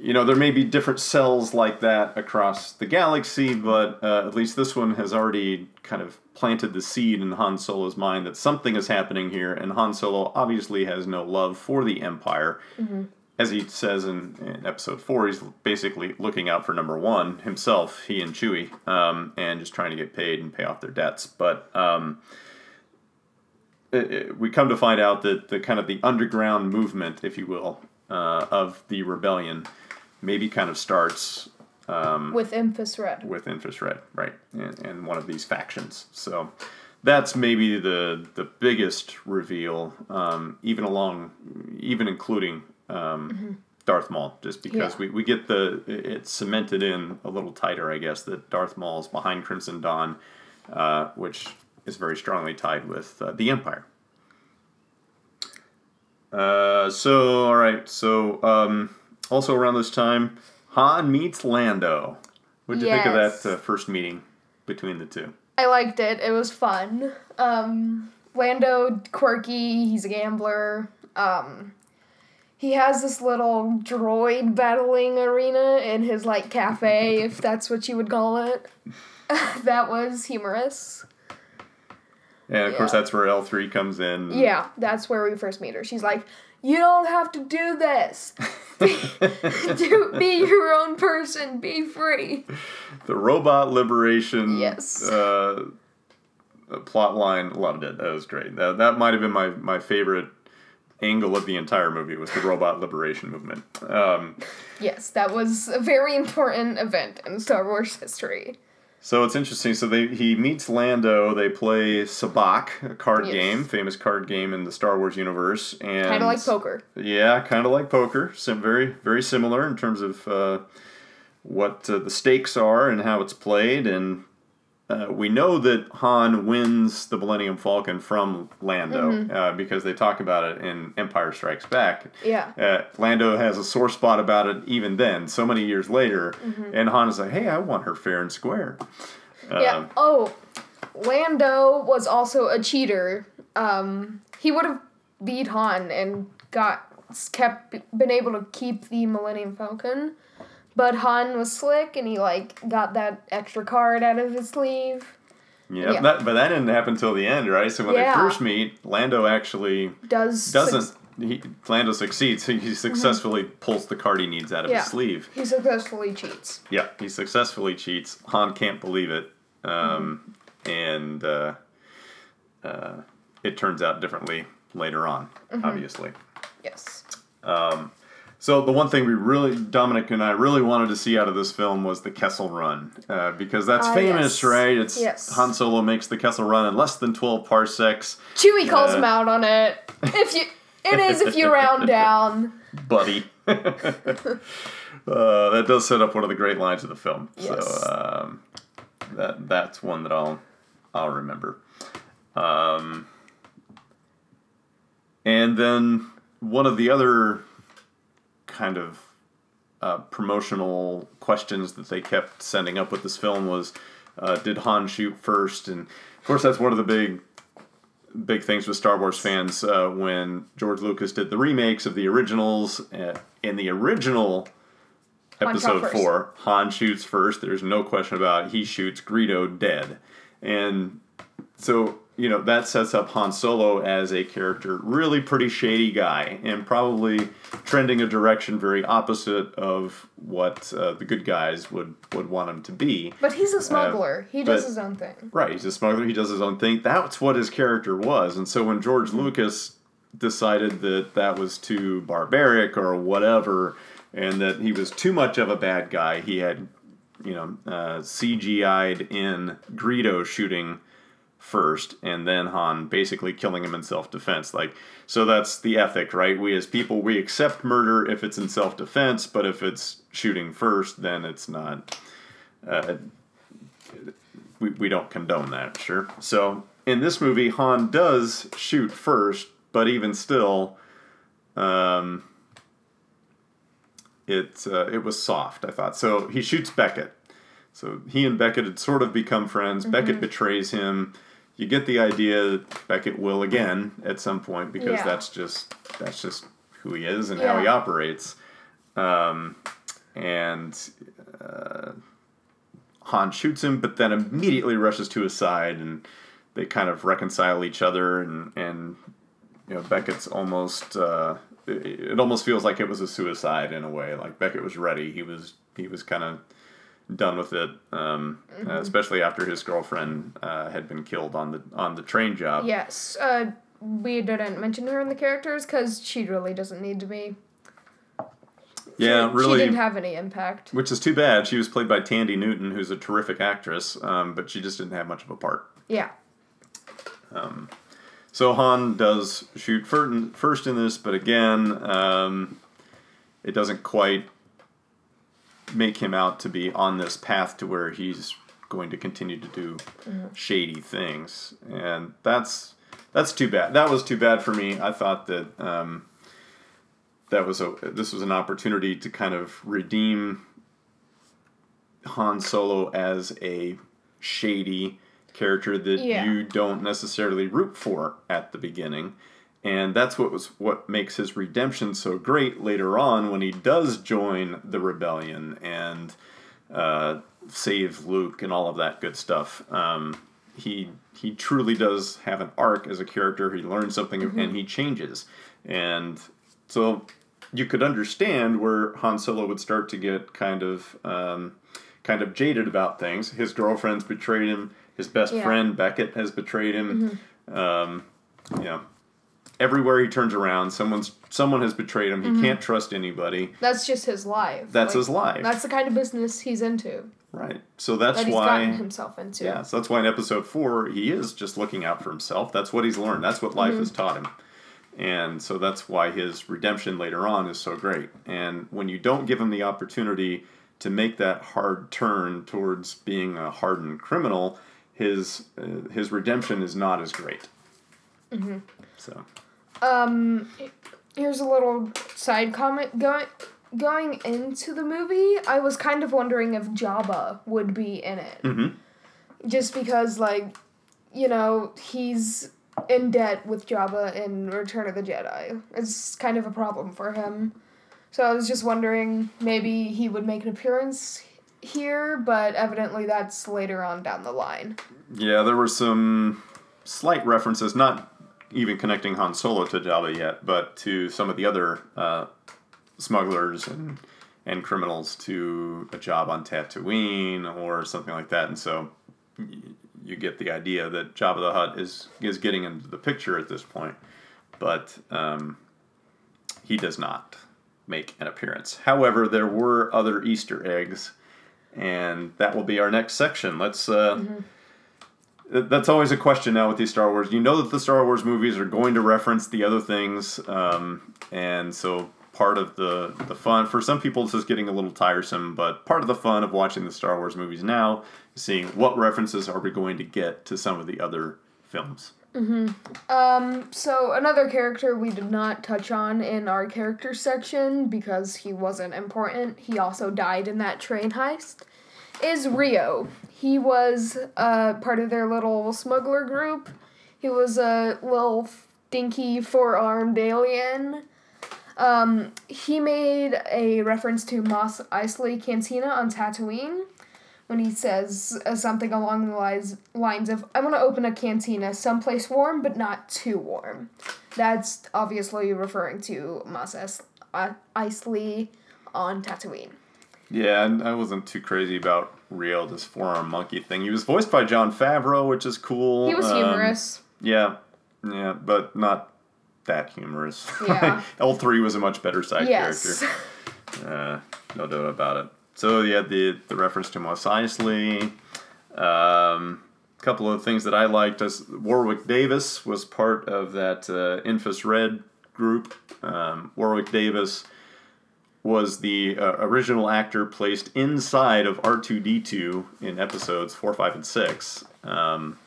[SPEAKER 1] you know, there may be different cells like that across the galaxy, but uh, at least this one has already kind of planted the seed in Han Solo's mind that something is happening here, and Han Solo obviously has no love for the Empire. As he says in, in episode four, he's basically looking out for number one himself, he and Chewie, um, and just trying to get paid and pay off their debts. But um, it- it- we come to find out that the kind of the underground movement, if you will, uh, of the rebellion, maybe kind of starts
[SPEAKER 2] With Emphas Red.
[SPEAKER 1] with Infus Red, right, and, and one of these factions. So that's maybe the the biggest reveal, um, even along, even including um, Darth Maul, just because
[SPEAKER 2] Mm-hmm. Yeah.
[SPEAKER 1] we, we get the it's cemented in a little tighter, I guess, that Darth Maul is behind Crimson Dawn, uh, which is very strongly tied with uh, the Empire. Uh, so all right, so um, also around this time, Han meets Lando. What did you think of that uh, first meeting between the two?
[SPEAKER 2] I liked it. It was fun. Um, Lando, quirky. He's a gambler. Um, he has this little droid battling arena in his like cafe, if that's what you would call it. that was humorous.
[SPEAKER 1] And of course, that's where L three comes in.
[SPEAKER 2] Yeah, that's where we first meet her. She's like, "You don't have to do this. Be, do, be your own person. Be free."
[SPEAKER 1] The robot liberation.
[SPEAKER 2] Yes.
[SPEAKER 1] Uh, plot line loved it. That was great. That that might have been my my favorite angle of the entire movie was the robot liberation movement. Um,
[SPEAKER 2] Yes, that was a very important event in Star Wars history.
[SPEAKER 1] So it's interesting. So they he meets Lando. They play Sabacc, a card
[SPEAKER 2] Yes.
[SPEAKER 1] game, famous card game in the Star Wars universe, and
[SPEAKER 2] Kind of like poker.
[SPEAKER 1] Yeah, kind of like poker. Sim- very very similar in terms of uh, what uh, the stakes are and how it's played. And uh, we know that Han wins the Millennium Falcon from Lando
[SPEAKER 2] Mm-hmm.
[SPEAKER 1] uh, because they talk about it in Empire Strikes Back.
[SPEAKER 2] Yeah.
[SPEAKER 1] Uh, Lando has a sore spot about it even then, so many years later,
[SPEAKER 2] Mm-hmm.
[SPEAKER 1] and Han is like, "Hey, I want her fair and square."
[SPEAKER 2] Yeah.
[SPEAKER 1] Um,
[SPEAKER 2] Oh, Lando was also a cheater. Um, he would have beat Han and got kept been able to keep the Millennium Falcon, but Han was slick and he like got that extra card out of his sleeve.
[SPEAKER 1] Yeah,
[SPEAKER 2] Yeah.
[SPEAKER 1] That, but that didn't happen till the end, right? So when
[SPEAKER 2] Yeah.
[SPEAKER 1] they first meet, Lando actually
[SPEAKER 2] Does
[SPEAKER 1] doesn't.
[SPEAKER 2] suc-
[SPEAKER 1] He, Lando succeeds. He, he successfully pulls the card he needs out of
[SPEAKER 2] Mm-hmm. Yeah.
[SPEAKER 1] his sleeve.
[SPEAKER 2] he successfully cheats.
[SPEAKER 1] Yeah, he successfully cheats. Han can't believe it, um, and uh, uh, it turns out differently later on.
[SPEAKER 2] Mm-hmm.
[SPEAKER 1] Obviously.
[SPEAKER 2] Yes.
[SPEAKER 1] So the one thing we really, Dominic and I really wanted to see out of this film was the Kessel Run, uh, because that's
[SPEAKER 2] Ah,
[SPEAKER 1] famous,
[SPEAKER 2] yes.
[SPEAKER 1] right? It's
[SPEAKER 2] Yes.
[SPEAKER 1] Han Solo makes the Kessel Run in less than twelve parsecs,
[SPEAKER 2] Chewie calls
[SPEAKER 1] Uh,
[SPEAKER 2] him out on it. If you, it is if you round down.
[SPEAKER 1] buddy. uh, that does set up one of the great lines of the film.
[SPEAKER 2] Yes.
[SPEAKER 1] So um, that that's one that I'll I'll remember. Um, and then one of the other kind of uh, promotional questions that they kept sending up with this film was, uh, did Han shoot first? And of course, that's one of the big big things with Star Wars fans uh, when George Lucas did the remakes of the originals. Uh, in the original episode four, Han shoots first. There's no question about it. He shoots Greedo dead, and so you know that sets up Han Solo as a character, really pretty shady guy, and probably trending a direction very opposite of what uh, the good guys would would want him to be.
[SPEAKER 2] But he's a smuggler. he does
[SPEAKER 1] but-
[SPEAKER 2] his own thing.
[SPEAKER 1] Right, he's a smuggler. He does his own thing. That's what his character was. And so when George
[SPEAKER 2] Mm-hmm.
[SPEAKER 1] Lucas decided that that was too barbaric or whatever, and that he was too much of a bad guy, he had, you know, uh, CGI'd in Greedo shooting first, and then Han basically killing him in self defense. Like, so that's the ethic, right? We as people we accept murder if it's in self defense, but if it's shooting first, then it's not. Uh, we, we don't condone that, sure. So in this movie, Han does shoot first, but even still, um, it uh, it was soft. I thought so. He shoots Beckett. So he and Beckett had sort of become friends. Beckett betrays him. You get the idea that Beckett will again at some point because
[SPEAKER 2] Yeah.
[SPEAKER 1] that's just that's just who he is and how he operates. Um, and uh, Han shoots him, but then immediately rushes to his side, and they kind of reconcile each other. And and you know Beckett's almost uh, it, it almost feels like it was a suicide in a way. Like Beckett was ready. He was he was kind of done with it, um, uh, especially after his girlfriend uh, had been killed on the on the train job.
[SPEAKER 2] Yes. Uh, we didn't mention her in the characters because she really doesn't need to be.
[SPEAKER 1] Yeah,
[SPEAKER 2] She
[SPEAKER 1] really.
[SPEAKER 2] She didn't have any impact.
[SPEAKER 1] which is too bad. She was played by Thandie Newton, who's a terrific actress, um, but she just didn't have much of a part.
[SPEAKER 2] Yeah.
[SPEAKER 1] Um, So Han does shoot first in this, but again, um, it doesn't quite make him out to be on this path to where he's going to continue to do shady things, and that's that's too bad. That was too bad for me. I thought that um, that was a this was an opportunity to kind of redeem Han Solo as a shady character that
[SPEAKER 2] Yeah.
[SPEAKER 1] you don't necessarily root for at the beginning. And that's what was what makes his redemption so great later on when he does join the rebellion and uh, save Luke and all of that good stuff. Um, he he truly does have an arc as a character. He learns something and he changes. And so you could understand where Han Solo would start to get kind of um, kind of jaded about things. His girlfriend's betrayed him. His best
[SPEAKER 2] Yeah.
[SPEAKER 1] friend Beckett has betrayed him. Um, you know, everywhere he turns around, someone's someone has betrayed him. He can't trust anybody.
[SPEAKER 2] That's just his life.
[SPEAKER 1] That's
[SPEAKER 2] Like,
[SPEAKER 1] his life,
[SPEAKER 2] That's the kind of business he's into.
[SPEAKER 1] right? So that's
[SPEAKER 2] That he's
[SPEAKER 1] why.
[SPEAKER 2] gotten himself into.
[SPEAKER 1] Yeah, so that's why in episode four he is just looking out for himself. That's what he's learned. That's what life has taught him. And so that's why his redemption later on is so great. And when you don't give him the opportunity to make that hard turn towards being a hardened criminal, his uh, his redemption is not as great. Mm-hmm. So
[SPEAKER 2] Um, here's a little side comment going going into the movie. I was kind of wondering if Jabba would be in it,
[SPEAKER 1] Mhm.
[SPEAKER 2] just because like, you know, he's in debt with Jabba in Return of the Jedi. It's kind of a problem for him. So I was just wondering maybe he would make an appearance here, but evidently that's later on down the line.
[SPEAKER 1] Yeah, there were some slight references, not even connecting Han Solo to Jabba yet, but to some of the other uh, smugglers and and criminals to a job on Tatooine or something like that, and so you get the idea that Jabba the Hutt is is getting into the picture at this point, but um, he does not make an appearance. However, there were other Easter eggs, and that will be our next section. Let's. Uh, th- That's always a question now with these Star Wars. You know that the Star Wars movies are going to reference the other things, um, and so part of the the fun for some people it's just getting a little tiresome. But part of the fun of watching the Star Wars movies now is seeing what references are we going to get to some of the other films.
[SPEAKER 2] Um, so another character we did not touch on in our character section because he wasn't important. He also died in that train heist. Is Rio. He was uh, part of their little smuggler group. He was a little dinky four-armed alien. Um, he made a reference to Mos Eisley Cantina on Tatooine when he says uh, something along the lines lines of "I want to open a cantina someplace warm, but not too warm." That's obviously referring to Mos Es- uh, Eisley on Tatooine.
[SPEAKER 1] Yeah, and I wasn't too crazy about Rio, this four-arm monkey thing. He was voiced by Jon Favreau, which is cool.
[SPEAKER 2] He was
[SPEAKER 1] Um,
[SPEAKER 2] humorous.
[SPEAKER 1] Yeah, yeah, but not that humorous.
[SPEAKER 2] Yeah.
[SPEAKER 1] L three was a much better side
[SPEAKER 2] yes.
[SPEAKER 1] character. Uh, no doubt about it. So yeah, the the reference to Mos Eisley. Um, a couple of things that I liked as Warwick Davis was part of that uh, Infus Red group. Um, Warwick Davis was the uh, original actor placed inside of R two D two in episodes four, five, and six. Um,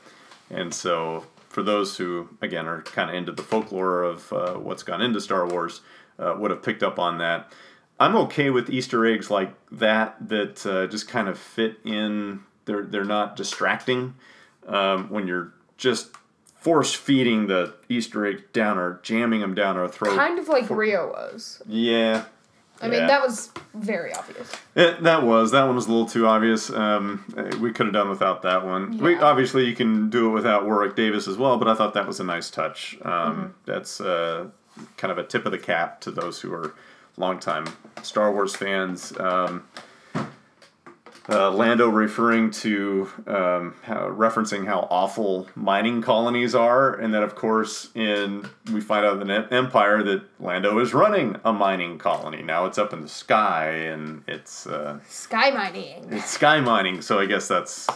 [SPEAKER 1] and so, for those who, again, are kind of into the folklore of uh, what's gone into Star Wars, uh, would have picked up on that. I'm okay with Easter eggs like that that uh, just kind of fit in. They're they're not distracting um, when you're just force feeding the Easter egg down or jamming them down our throat.
[SPEAKER 2] kind of like Rio was.
[SPEAKER 1] Yeah.
[SPEAKER 2] I mean,
[SPEAKER 1] Yeah.
[SPEAKER 2] that was very obvious.
[SPEAKER 1] It, that was that one was a little too obvious. Um, we could have done without that one. We obviously you can do it without Warwick Davis as well, but I thought that was a nice touch. Um, That's uh, kind of a tip of the cap to those who are longtime Star Wars fans. Um, uh, Lando referring to um, how, referencing how awful mining colonies are, and that of course in we find out in the Empire that Lando is running a mining colony. Now it's up in the sky, and it's uh,
[SPEAKER 2] Sky mining.
[SPEAKER 1] it's sky mining. So I guess that's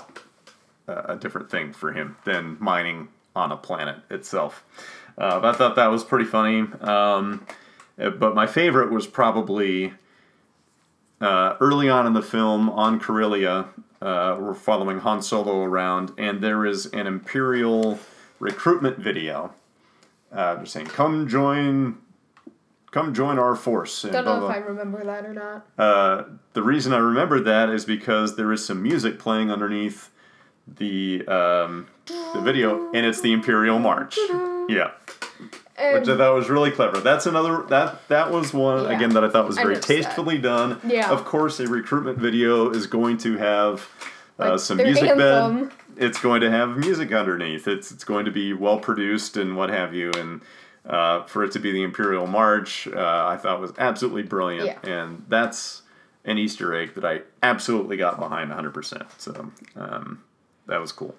[SPEAKER 1] a, different thing for him than mining on a planet itself. Uh, but I thought that was pretty funny. Um, uh, but my favorite was probably uh, early on in the film on Corellia. Uh, we're following Han Solo around, and there is an Imperial recruitment video. Uh, they're saying, "Come join, come join our force." and
[SPEAKER 2] Don't
[SPEAKER 1] blah,
[SPEAKER 2] know if. I remember that or not.
[SPEAKER 1] Uh, the reason I remember that is because there is some music playing underneath the um, the video, and it's the Imperial March. Yeah,
[SPEAKER 2] And
[SPEAKER 1] which I thought was really clever. That's another that that was one
[SPEAKER 2] Yeah.
[SPEAKER 1] again that I thought was very
[SPEAKER 2] noticed that.
[SPEAKER 1] tastefully done.
[SPEAKER 2] Yeah.
[SPEAKER 1] Of course, a recruitment video is going to have uh,
[SPEAKER 2] Like
[SPEAKER 1] some music
[SPEAKER 2] anthem.
[SPEAKER 1] bed. It's going to have music underneath. It's it's going to be well produced and what have you. And uh, for it to be the Imperial March, uh, I thought was absolutely brilliant.
[SPEAKER 2] Yeah.
[SPEAKER 1] And that's an Easter egg that I absolutely got behind 100%. So um, that was cool.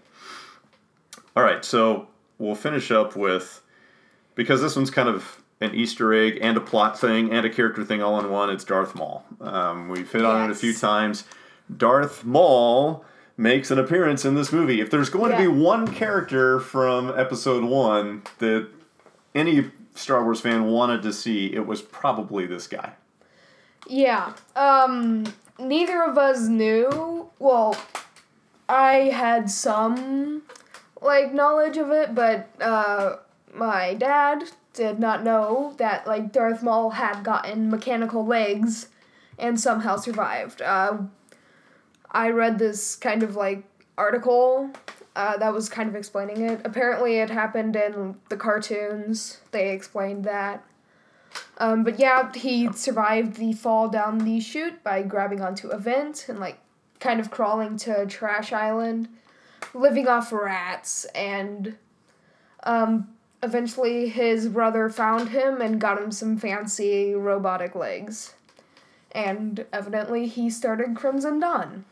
[SPEAKER 1] All right, so we'll finish up with because this one's kind of an Easter egg and a plot thing and a character thing all in one. It's Darth Maul. Um, we've hit on it a few times. Darth Maul makes an appearance in this movie. If there's going to be one character from Episode One that any Star Wars fan wanted to see, it was probably this guy.
[SPEAKER 2] Yeah. Um neither of us knew. Well, I had some like knowledge of it, but uh my dad did not know that like Darth Maul had gotten mechanical legs and somehow survived. Uh I read this kind of like article uh, that was kind of explaining it. Apparently, it happened in the cartoons. They explained that. Um, but yeah, he survived the fall down the chute by grabbing onto a vent and like kind of crawling to trash island, living off rats, and um, eventually his brother found him and got him some fancy robotic legs. And evidently he started Crimson Dawn.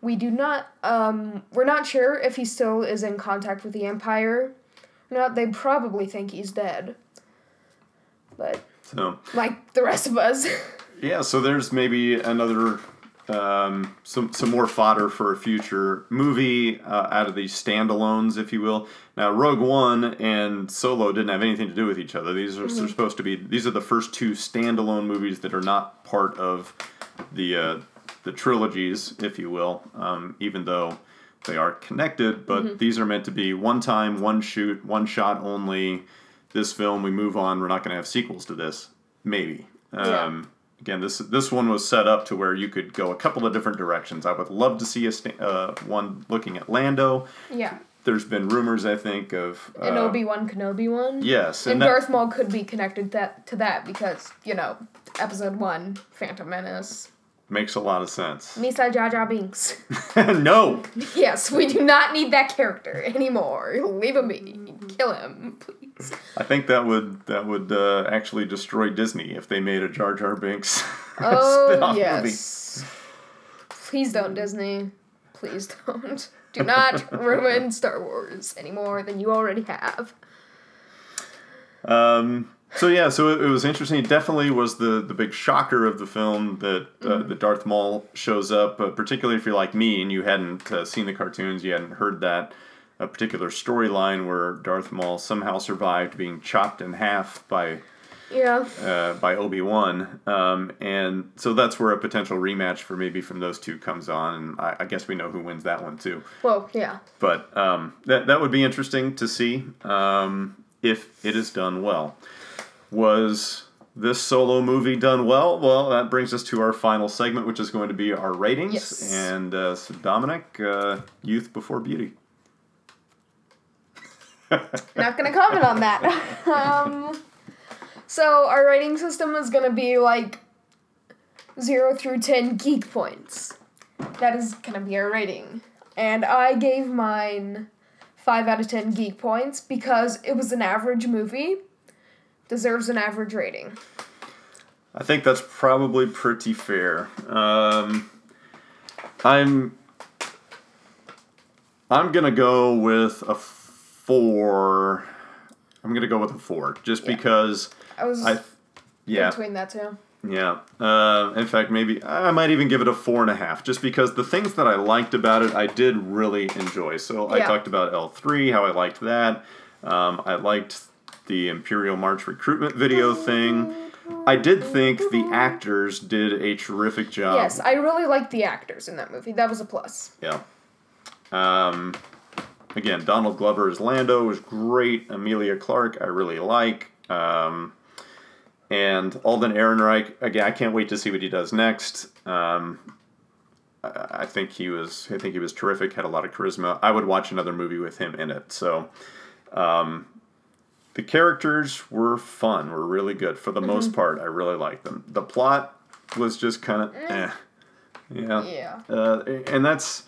[SPEAKER 2] We do not, um, we're not sure if he still is in contact with the Empire. No, they probably think he's dead. But,
[SPEAKER 1] So
[SPEAKER 2] like the rest of us.
[SPEAKER 1] yeah, so there's maybe another um, some some more fodder for a future movie uh, out of these standalones, if you will. Now, Rogue One and Solo didn't have anything to do with each other. These are they're supposed to be. These are the first two standalone movies that are not part of the uh, the trilogies, if you will. Um, even though they are connected, but these are meant to be one time, one shoot, one shot only. This film, we move on. We're not going to have sequels to this. Maybe. Um, Again, this this one was set up to where you could go a couple of different directions. I would love to see a uh, one looking at Lando.
[SPEAKER 2] yeah.
[SPEAKER 1] There's been rumors, I think, of uh,
[SPEAKER 2] An Obi Wan Kenobi one.
[SPEAKER 1] Yes,
[SPEAKER 2] And
[SPEAKER 1] and that-
[SPEAKER 2] Darth Maul could be connected that to that because, you know, episode one, Phantom Menace.
[SPEAKER 1] Makes a lot of sense.
[SPEAKER 2] Misa Jar Jar Binks.
[SPEAKER 1] no,
[SPEAKER 2] yes, we do not need that character anymore. Leave him be. Kill him, please.
[SPEAKER 1] I think that would that would uh, actually destroy Disney if they made a Jar Jar Binks
[SPEAKER 2] Oh, yes. Please don't, Disney. Please don't. Do not ruin Star Wars any more than you already have.
[SPEAKER 1] Um, so yeah, so it, it was interesting. It definitely was the the big shocker of the film that uh,
[SPEAKER 2] Mm-hmm.
[SPEAKER 1] that Darth Maul shows up. Uh, particularly if you're like me and you hadn't uh, seen the cartoons, you hadn't heard that a particular storyline where Darth Maul somehow survived being chopped in half by
[SPEAKER 2] Yeah.
[SPEAKER 1] uh, by Obi Wan, um, and so that's where a potential rematch for maybe from those two comes on. And I, I guess we know who wins that one too.
[SPEAKER 2] Well, yeah.
[SPEAKER 1] But um, that that would be interesting to see um, if it is done well. Was this solo movie done well? Well, that brings us to our final segment, which is going to be our ratings.
[SPEAKER 2] Yes.
[SPEAKER 1] And uh, so Dominic, uh, Youth Before Beauty.
[SPEAKER 2] Not gonna comment on that. um, so our rating system is gonna be like zero through ten geek points. That is gonna be our rating, and I gave mine five out of ten geek points because it was an average movie. Deserves an average rating.
[SPEAKER 1] I think that's probably pretty fair. Um, I'm I'm gonna go with a four. I'm gonna go with a four, just
[SPEAKER 2] Yeah.
[SPEAKER 1] because
[SPEAKER 2] I was
[SPEAKER 1] I, yeah,
[SPEAKER 2] between that two.
[SPEAKER 1] yeah. Uh, in fact, maybe I might even give it a four and a half, just because the things that I liked about it, I did really enjoy. So I talked about L three, how I liked that. Um, I liked the Imperial March recruitment video thing. I did think the actors did a terrific job.
[SPEAKER 2] Yes, I really liked the actors in that movie. That was a plus.
[SPEAKER 1] Yeah. Um, again, Donald Glover as Lando was great. Emilia Clarke, I really like. Um, and Alden Ehrenreich, again, I can't wait to see what he does next. Um, I, I think he was, I think he was terrific. Had a lot of charisma. I would watch another movie with him in it. So, um, the characters were fun. Were really good for the most part. I really liked them. The plot was just kind of, eh. Yeah.
[SPEAKER 2] Yeah.
[SPEAKER 1] Uh, and that's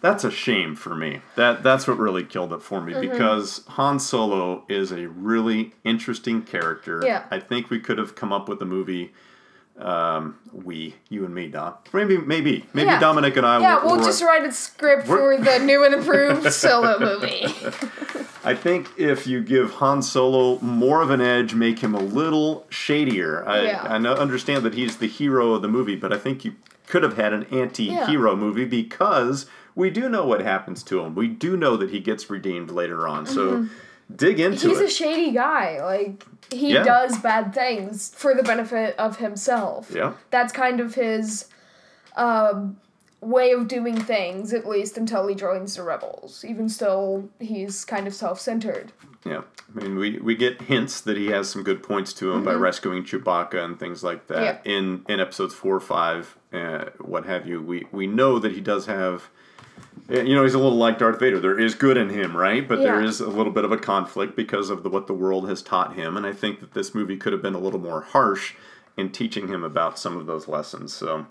[SPEAKER 1] that's a shame for me. That that's what really killed it for me
[SPEAKER 2] Mm-hmm.
[SPEAKER 1] because Han Solo is a really interesting character.
[SPEAKER 2] Yeah.
[SPEAKER 1] I think we could have come up with a movie. Um, we, you and me, Dom. Maybe, maybe, maybe
[SPEAKER 2] Yeah.
[SPEAKER 1] Dominic and I.
[SPEAKER 2] Yeah,
[SPEAKER 1] will,
[SPEAKER 2] we'll
[SPEAKER 1] will-
[SPEAKER 2] just write a script for the new and improved solo movie.
[SPEAKER 1] I think if you give Han Solo more of an edge, make him a little shadier. I,
[SPEAKER 2] Yeah.
[SPEAKER 1] I know, understand that he's the hero of the movie, but I think you could have had an anti-hero movie because we do know what happens to him. We do know that he gets redeemed later on. So dig into
[SPEAKER 2] Mm-hmm. He's
[SPEAKER 1] it.
[SPEAKER 2] a shady guy. Like he
[SPEAKER 1] Yeah.
[SPEAKER 2] does bad things for the benefit of himself.
[SPEAKER 1] yeah.
[SPEAKER 2] That's kind of his um, way of doing things, at least until he joins the rebels. Even still, he's kind of self-centered.
[SPEAKER 1] Yeah, I mean, we, we get hints that he has some good points to him by rescuing Chewbacca and things like that
[SPEAKER 2] Mm-hmm. Yeah.
[SPEAKER 1] in in episodes four, or five, uh, what have you. We we know that he does have, you know, he's a little like Darth Vader. There is good in him, right? But there
[SPEAKER 2] Yeah.
[SPEAKER 1] is a little bit of a conflict because of the, what the world has taught him, and I think that this movie could have been a little more harsh in teaching him about some of those lessons. So.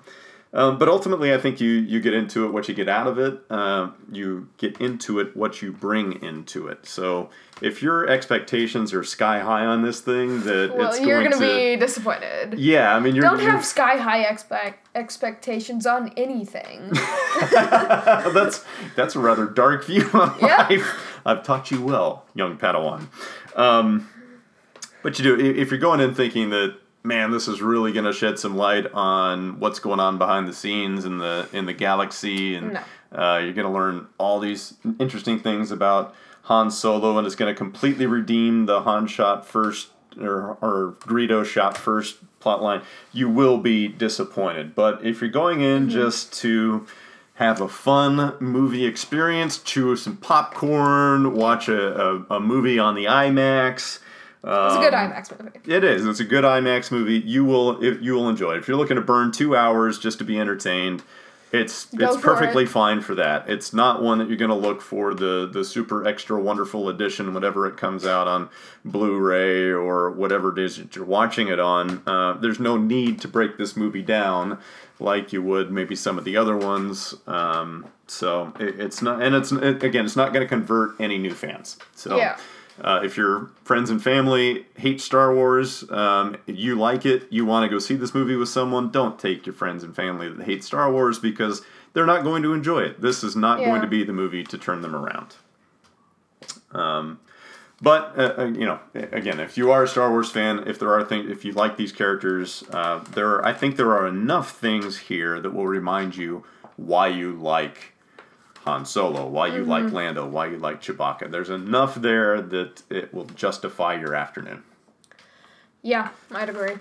[SPEAKER 1] Um, but ultimately, I think you you get into it what you get out of it. Uh, you get into it what you bring into it. So if your expectations are sky high on this thing, that
[SPEAKER 2] Well,
[SPEAKER 1] it's
[SPEAKER 2] you're
[SPEAKER 1] going
[SPEAKER 2] gonna
[SPEAKER 1] to
[SPEAKER 2] be disappointed.
[SPEAKER 1] yeah. I mean, you're
[SPEAKER 2] Don't have sky high expect expectations on anything.
[SPEAKER 1] that's that's a rather dark view on
[SPEAKER 2] Yeah.
[SPEAKER 1] life. I've taught you well, young Padawan. Um, but you do if you're going in thinking that man, this is really going to shed some light on what's going on behind the scenes in the in the galaxy, and
[SPEAKER 2] No.
[SPEAKER 1] uh, you're going to learn all these interesting things about Han Solo, and it's going to completely redeem the Han shot first or or Greedo shot first plotline. You will be disappointed, but if you're going in just to have a fun movie experience, chew some popcorn, watch a, a, a movie on the IMAX.
[SPEAKER 2] It's a good IMAX movie.
[SPEAKER 1] It is. It's a good IMAX movie. You will it, you will enjoy it. If you're looking to burn two hours just to be entertained, it's
[SPEAKER 2] Go
[SPEAKER 1] it's perfectly
[SPEAKER 2] it.
[SPEAKER 1] fine for that. It's not one that you're going to look for the the super extra wonderful edition whenever it comes out on Blu-ray or whatever it is that you're watching it on. Uh, there's no need to break this movie down like you would maybe some of the other ones. Um, so it, it's not, and it's it, again, it's not going to convert any new fans. So.
[SPEAKER 2] Yeah.
[SPEAKER 1] Uh, if your friends and family hate Star Wars, um, you like it, you want to go see this movie with someone, don't take your friends and family that hate Star Wars because they're not going to enjoy it. This is not
[SPEAKER 2] Yeah.
[SPEAKER 1] going to be the movie to turn them around. Um, but uh, uh, you know, again, if you are a Star Wars fan, if there are things, if you like these characters, uh, there, are, I think there are enough things here that will remind you why you like Han Solo, why you like Lando, why you like Chewbacca. There's enough there that it will justify your afternoon.
[SPEAKER 2] Yeah, I'd agree.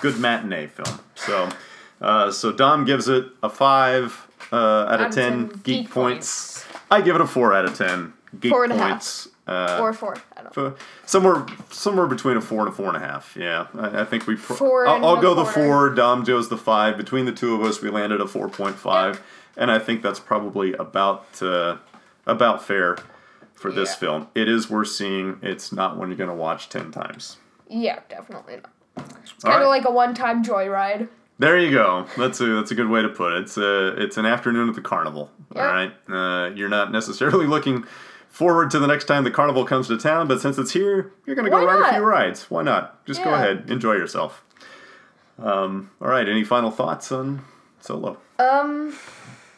[SPEAKER 1] Good matinee film. So, uh, so Dom gives it a five uh, out, of
[SPEAKER 2] of
[SPEAKER 1] 10,
[SPEAKER 2] 10
[SPEAKER 1] geek,
[SPEAKER 2] geek
[SPEAKER 1] points. I give it a four out of ten geek
[SPEAKER 2] Four and a half.
[SPEAKER 1] points. Uh,
[SPEAKER 2] Or four. I don't know.
[SPEAKER 1] somewhere somewhere between a four and a four and a half. Yeah, I, I think we. Pro-
[SPEAKER 2] Four
[SPEAKER 1] I'll,
[SPEAKER 2] and
[SPEAKER 1] I'll go the four. Dom Joe's the five. Between the two of us, we landed a four point five, and I think that's probably about uh, about fair for this
[SPEAKER 2] Yeah.
[SPEAKER 1] film. It is worth seeing. It's not one you're going to watch ten times.
[SPEAKER 2] Yeah, definitely not. It's kind of
[SPEAKER 1] right.
[SPEAKER 2] like a one-time joyride.
[SPEAKER 1] There you go. That's a that's a good way to put it. It's a it's an afternoon at the carnival.
[SPEAKER 2] Yeah.
[SPEAKER 1] All right. Uh, you're not necessarily looking forward to the next time the carnival comes to town, but since it's here, you're going to go
[SPEAKER 2] Why
[SPEAKER 1] ride a few rides. Why not? Just go ahead, enjoy yourself. Um, all right. Any final thoughts on Solo?
[SPEAKER 2] Um,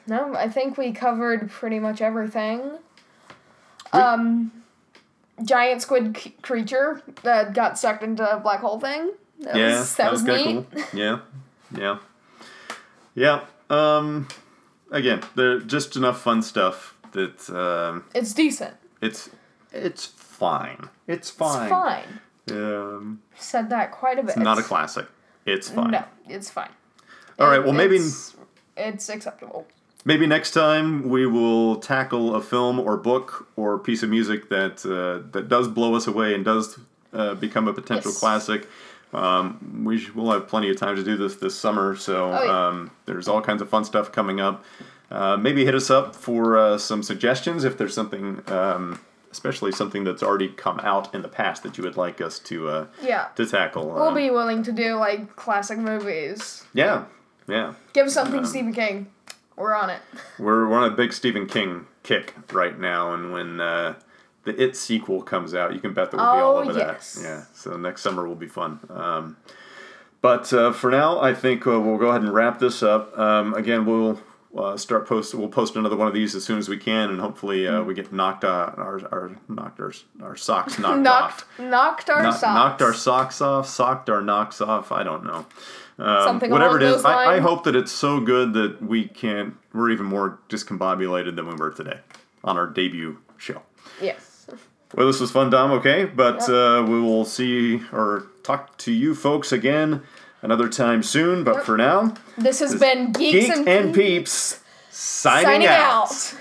[SPEAKER 2] no, I think we covered pretty much everything. Um, giant squid c- creature that got sucked into a black hole thing. That
[SPEAKER 1] yeah,
[SPEAKER 2] was, that, was,
[SPEAKER 1] kinda
[SPEAKER 2] neat.
[SPEAKER 1] cool. Yeah, yeah, yeah. Um, again, there just enough fun stuff that um,
[SPEAKER 2] It's decent.
[SPEAKER 1] it's it's fine. It's fine.
[SPEAKER 2] It's fine.
[SPEAKER 1] Um,
[SPEAKER 2] Said that quite a bit.
[SPEAKER 1] not a classic. It's fine.
[SPEAKER 2] No, it's fine.
[SPEAKER 1] All right. Well, maybe
[SPEAKER 2] It's, it's acceptable.
[SPEAKER 1] Maybe next time we will tackle a film or book or piece of music that uh, that does blow us away and does uh, become a potential
[SPEAKER 2] Yes.
[SPEAKER 1] classic. Um, we sh- will have plenty of time to do this this summer, so
[SPEAKER 2] Oh, yeah.
[SPEAKER 1] um, there's all kinds of fun stuff coming up. Uh, maybe hit us up for uh, some suggestions if there's something, um, especially something that's already come out in the past that you would like us to uh,
[SPEAKER 2] Yeah.
[SPEAKER 1] to tackle.
[SPEAKER 2] We'll
[SPEAKER 1] Um,
[SPEAKER 2] be willing to do like classic movies.
[SPEAKER 1] yeah, yeah.
[SPEAKER 2] Give us something Stephen King. We're on it.
[SPEAKER 1] We're, we're on a big Stephen King kick right now, and when uh, the It sequel comes out, you can bet that we'll be all
[SPEAKER 2] Oh,
[SPEAKER 1] over
[SPEAKER 2] yes.
[SPEAKER 1] that. Yeah, so next summer will be fun. Um, but uh, for now, I think uh, we'll go ahead and wrap this up. Um, again, we'll uh, start post. We'll post another one of these as soon as we can, and hopefully uh, we get knocked uh, our our knocked our, our socks knocked,
[SPEAKER 2] knocked
[SPEAKER 1] off.
[SPEAKER 2] knocked our
[SPEAKER 1] Knock-
[SPEAKER 2] socks.
[SPEAKER 1] knocked our socks off, socked our knocks off. I don't know. Um,
[SPEAKER 2] Something
[SPEAKER 1] whatever it is, I, I hope that it's so good that we can't. We're even more discombobulated than we were today on our debut show.
[SPEAKER 2] Yes.
[SPEAKER 1] Well, this was fun, Dom. Okay, but
[SPEAKER 2] Yep.
[SPEAKER 1] uh, we will see or talk to you folks again another time soon. But
[SPEAKER 2] Yep.
[SPEAKER 1] for now,
[SPEAKER 2] This has been Geeks
[SPEAKER 1] Geek
[SPEAKER 2] and,
[SPEAKER 1] and Peeps signing,
[SPEAKER 2] signing
[SPEAKER 1] out.
[SPEAKER 2] out.